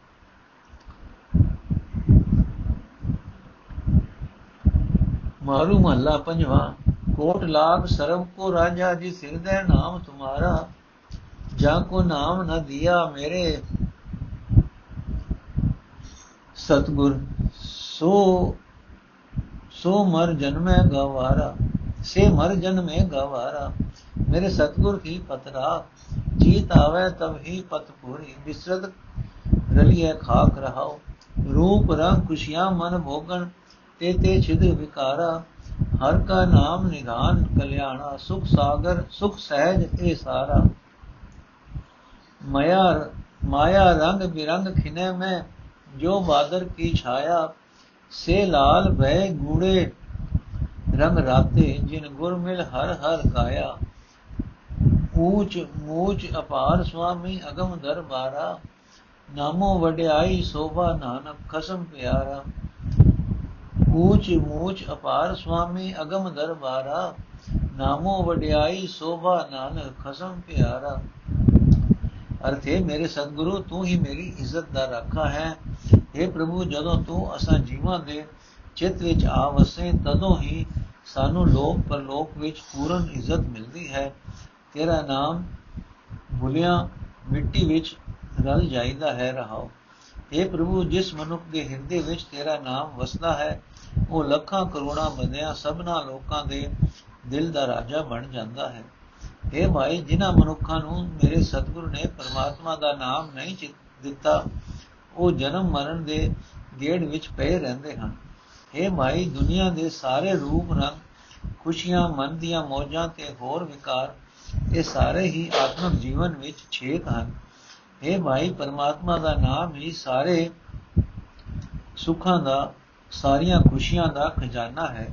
ਮਾਰੂ ਮਹੱਲਾ ਪੰਜਵਾ, ਕੋਟ ਲਾਗ ਸਰਬ ਕੋ ਰਾਜਾ ਜੀ ਸਿਰਦੈ ਨਾਮ ਤੁਮਾਰਾ, ਜਾਂ ਕੋ ਨਾਮ ਨ ਦਿਆ ਮੇਰੇ ਸਤਗੁਰ, ਸੋ ਸੋ ਮਰ ਜਨਮੈ ਗਵਾਰਾ, ਸੇ ਮਰ ਜਨਮੈ ਗਵਾਰਾ, ਮੇਰੇ ਸਤਗੁਰ ਕੀ ਪਤਰਾ, ਜੀਤ ਆਵੇ ਤਬ ਹੀ ਪਤ ਪੂਰੀ ਵਿਸਰਤ ਰਲੀਏ ਖਾਕ ਰਹਾਓ ਰੂਪ ਰੰਗ ਖੁਸ਼ੀਆਂ ਮਨ ਭੋਗਣ, ਤੇ ਤੇ ਛਿਦ ਵਿਕਾਰਾ, ਹਰ ਕਾ ਨਾਮ ਨਿਧਾਨ ਕਲਿਆਣਾ, ਸੁਖ ਸਾਗਰ, ਸੁਖ ਸਹਿਜ ਇਹ ਸਾਰਾ। ਮਾਇਆ ਮਾਇਆ ਰੰਗ ਬਿਰੰਗ ਖਿਨੇ ਮੈਂ ਜੋ ਬਾਦਰ ਕੀ ਛਾਇਆ ਸੇ ਲਾਲ ਭੈ ਗੂੜੇ ਰੰਗ ਰਾਤੇ ਜਿਨ ਗੁਰ ਮਿਲ ਹਰ ਹਰ ਗਾਇਆ ਊਚ ਮੂਚ ਅਪਾਰ ਸੁਆਮੀ ਅਗਮ ਦਰਬਾਰਾ ਨਾਮੋ ਵਡਿਆਈ ਸੋਭਾ ਨਾਨਕ ਖਸਮ ਪਿਆਰਾ ਊਚ ਮੂਚ ਅਪਾਰ ਸੁਆਮੀ ਅਗਮ ਦਰਬਾਰਾ ਨਾਮੋ ਵਡਿਆਈ ਸੋਭਾ ਨਾਨਕ ਖਸਮ ਪਿਆਰਾ ਅਰਥੇ ਮੇਰੇ ਸਤਿਗੁਰੂ ਤੂੰ ਹੀ ਮੇਰੀ ਇੱਜ਼ਤ ਦਾ ਰਾਖਾ ਹੈ हे। ਪ੍ਰਭੂ ਜਦੋਂ ਤੂੰ ਅਸਾਂ ਜੀਵਾਂ ਦੇ ਚਿੱਤ ਵਿੱਚ ਆ ਵਸੇ ਤਦੋਂ ਹੀ ਸਾਨੂੰ ਲੋਕ ਪਰਲੋਕ ਵਿੱਚ ਪੂਰਨ ਇੱਜ਼ਤ ਮਿਲਦੀ ਹੈ ਤੇਰਾ ਨਾਮ ਭੁਲਿਆ ਮਿੱਟੀ ਵਿੱਚ ਰਲ ਜਾਈਦਾ ਹੈ ਰਹਾਓ हे ਪ੍ਰਭੂ ਜਿਸ ਮਨੁੱਖ ਦੇ ਹਿਰਦੇ ਵਿੱਚ ਤੇਰਾ ਨਾਮ ਵਸਦਾ ਹੈ ਉਹ ਲੱਖਾਂ ਕਰੋੜਾਂ ਬੰਦਿਆਂ ਸਭਨਾ ਲੋਕਾਂ ਦੇ ਦਿਲ ਦਾ ਰਾਜਾ ਬਣ ਜਾਂਦਾ ਹੈ ਇਹ ਭਾਈ ਜਿਨ੍ਹਾਂ ਮਨੁੱਖਾਂ ਨੂੰ ਮੇਰੇ ਸਤਿਗੁਰੂ ਨੇ ਪਰਮਾਤਮਾ ਦਾ ਨਾਮ ਨਹੀਂ ਦਿੱਤਾ ਉਹ ਜਨਮ ਮਰਨ ਦੇ ਗੇੜ ਵਿੱਚ ਪਏ ਰਹਿੰਦੇ ਹਨ। ਇਹ ਭਾਈ ਦੁਨੀਆ ਦੇ ਸਾਰੇ ਰੂਪ ਰੰਗ, ਖੁਸ਼ੀਆਂ, ਮਨ ਦੀਆਂ ਮੌਜਾਂ ਤੇ ਹੋਰ ਵਿਕਾਰ, ਇਹ ਸਾਰੇ ਹੀ ਆਤਮਿਕ ਜੀਵਨ ਵਿੱਚ ਛੇਕ ਹਨ। ਇਹ ਭਾਈ ਪਰਮਾਤਮਾ ਦਾ ਨਾਮ ਹੀ ਸਾਰੇ ਸੁੱਖਾਂ ਦਾ, ਸਾਰੀਆਂ ਖੁਸ਼ੀਆਂ ਦਾ ਖਜ਼ਾਨਾ ਹੈ।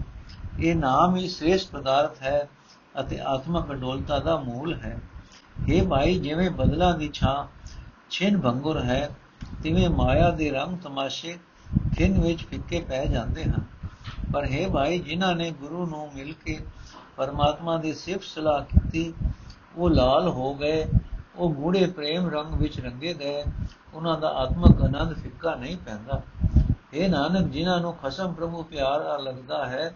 ਇਹ ਨਾਮ ਹੀ ਸ੍ਰੇਸ਼ਟ ਪਦਾਰਥ ਹੈ ਅਤੇ ਆਤਮਕ ਅਡੋਲਤਾ ਦਾ ਮੂਲ ਹੈ। ਇਹ ਭਾਈ ਜਿਵੇਂ ਬਦਲਾਂ ਦੀ ਛਾਂ ਛਿਨ ਭੰਗੁਰ ਹੈ ਤਿਵੇਂ ਮਾਇਆ ਦੇ ਰੰਗ ਤਮਾਸ਼ੇ ਖਿੰਨ ਵਿੱਚ ਫਿੱਕੇ ਪੈ ਜਾਂਦੇ ਹਨ। ਪਰ ਹੈ ਭਾਈ, ਜਿਨ੍ਹਾਂ ਨੇ ਗੁਰੂ ਨੂੰ ਮਿਲ ਕੇ ਪਰਮਾਤਮਾ ਦੀ ਸਿਫਤ ਸਲਾਹ ਕੀਤੀ, ਉਹ ਲਾਲ ਹੋ ਗਏ, ਉਹ ਗੂੜੇ ਪ੍ਰੇਮ ਰੰਗ ਵਿੱਚ ਰੰਗੇ ਗਏ, ਉਹਨਾਂ ਦਾ ਆਤਮਕ ਆਨੰਦ ਫਿੱਕਾ ਨਹੀਂ ਪੈਂਦਾ। ਇਹ ਨਾਨਕ, ਜਿਨ੍ਹਾਂ ਨੂੰ ਖਸਮ ਪ੍ਰਭੂ ਪਿਆਰਾ ਲੱਗਦਾ ਹੈ,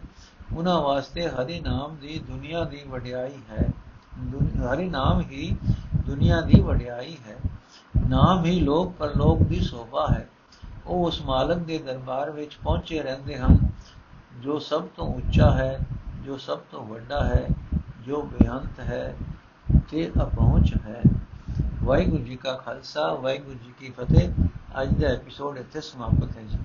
ਉਹਨਾਂ ਵਾਸਤੇ ਹਰੀ ਨਾਮ ਦੀ ਦੁਨੀਆ ਦੀ ਵਡਿਆਈ ਹੈ। ਹਰੀ ਨਾਮ ਹੀ ਦੁਨੀਆ ਦੀ ਵਡਿਆਈ ਹੈ। ਨਾਮ ਹੀ ਲੋਕ ਪਰਲੋਕ ਦੀ ਸੋਭਾ ਹੈ। ਉਹ ਉਸ ਮਾਲਕ ਦੇ ਦਰਬਾਰ ਵਿੱਚ ਪਹੁੰਚੇ ਰਹਿੰਦੇ ਹਨ, ਜੋ ਸਭ ਤੋਂ ਉੱਚਾ ਹੈ, ਜੋ ਸਭ ਤੋਂ ਵੱਡਾ ਹੈ, ਜੋ ਬੇਅੰਤ ਹੈ ਤੇ ਅਪਹੁੰਚ ਹੈ। ਵਾਹਿਗੁਰੂ ਜੀ ਕਾ ਖਾਲਸਾ, ਵਾਹਿਗੁਰੂ ਜੀ ਕੀ ਫਤਿਹ। ਅੱਜ ਦਾ ਐਪੀਸੋਡ ਇੱਥੇ ਸਮਾਪਤ ਹੈ ਜੀ।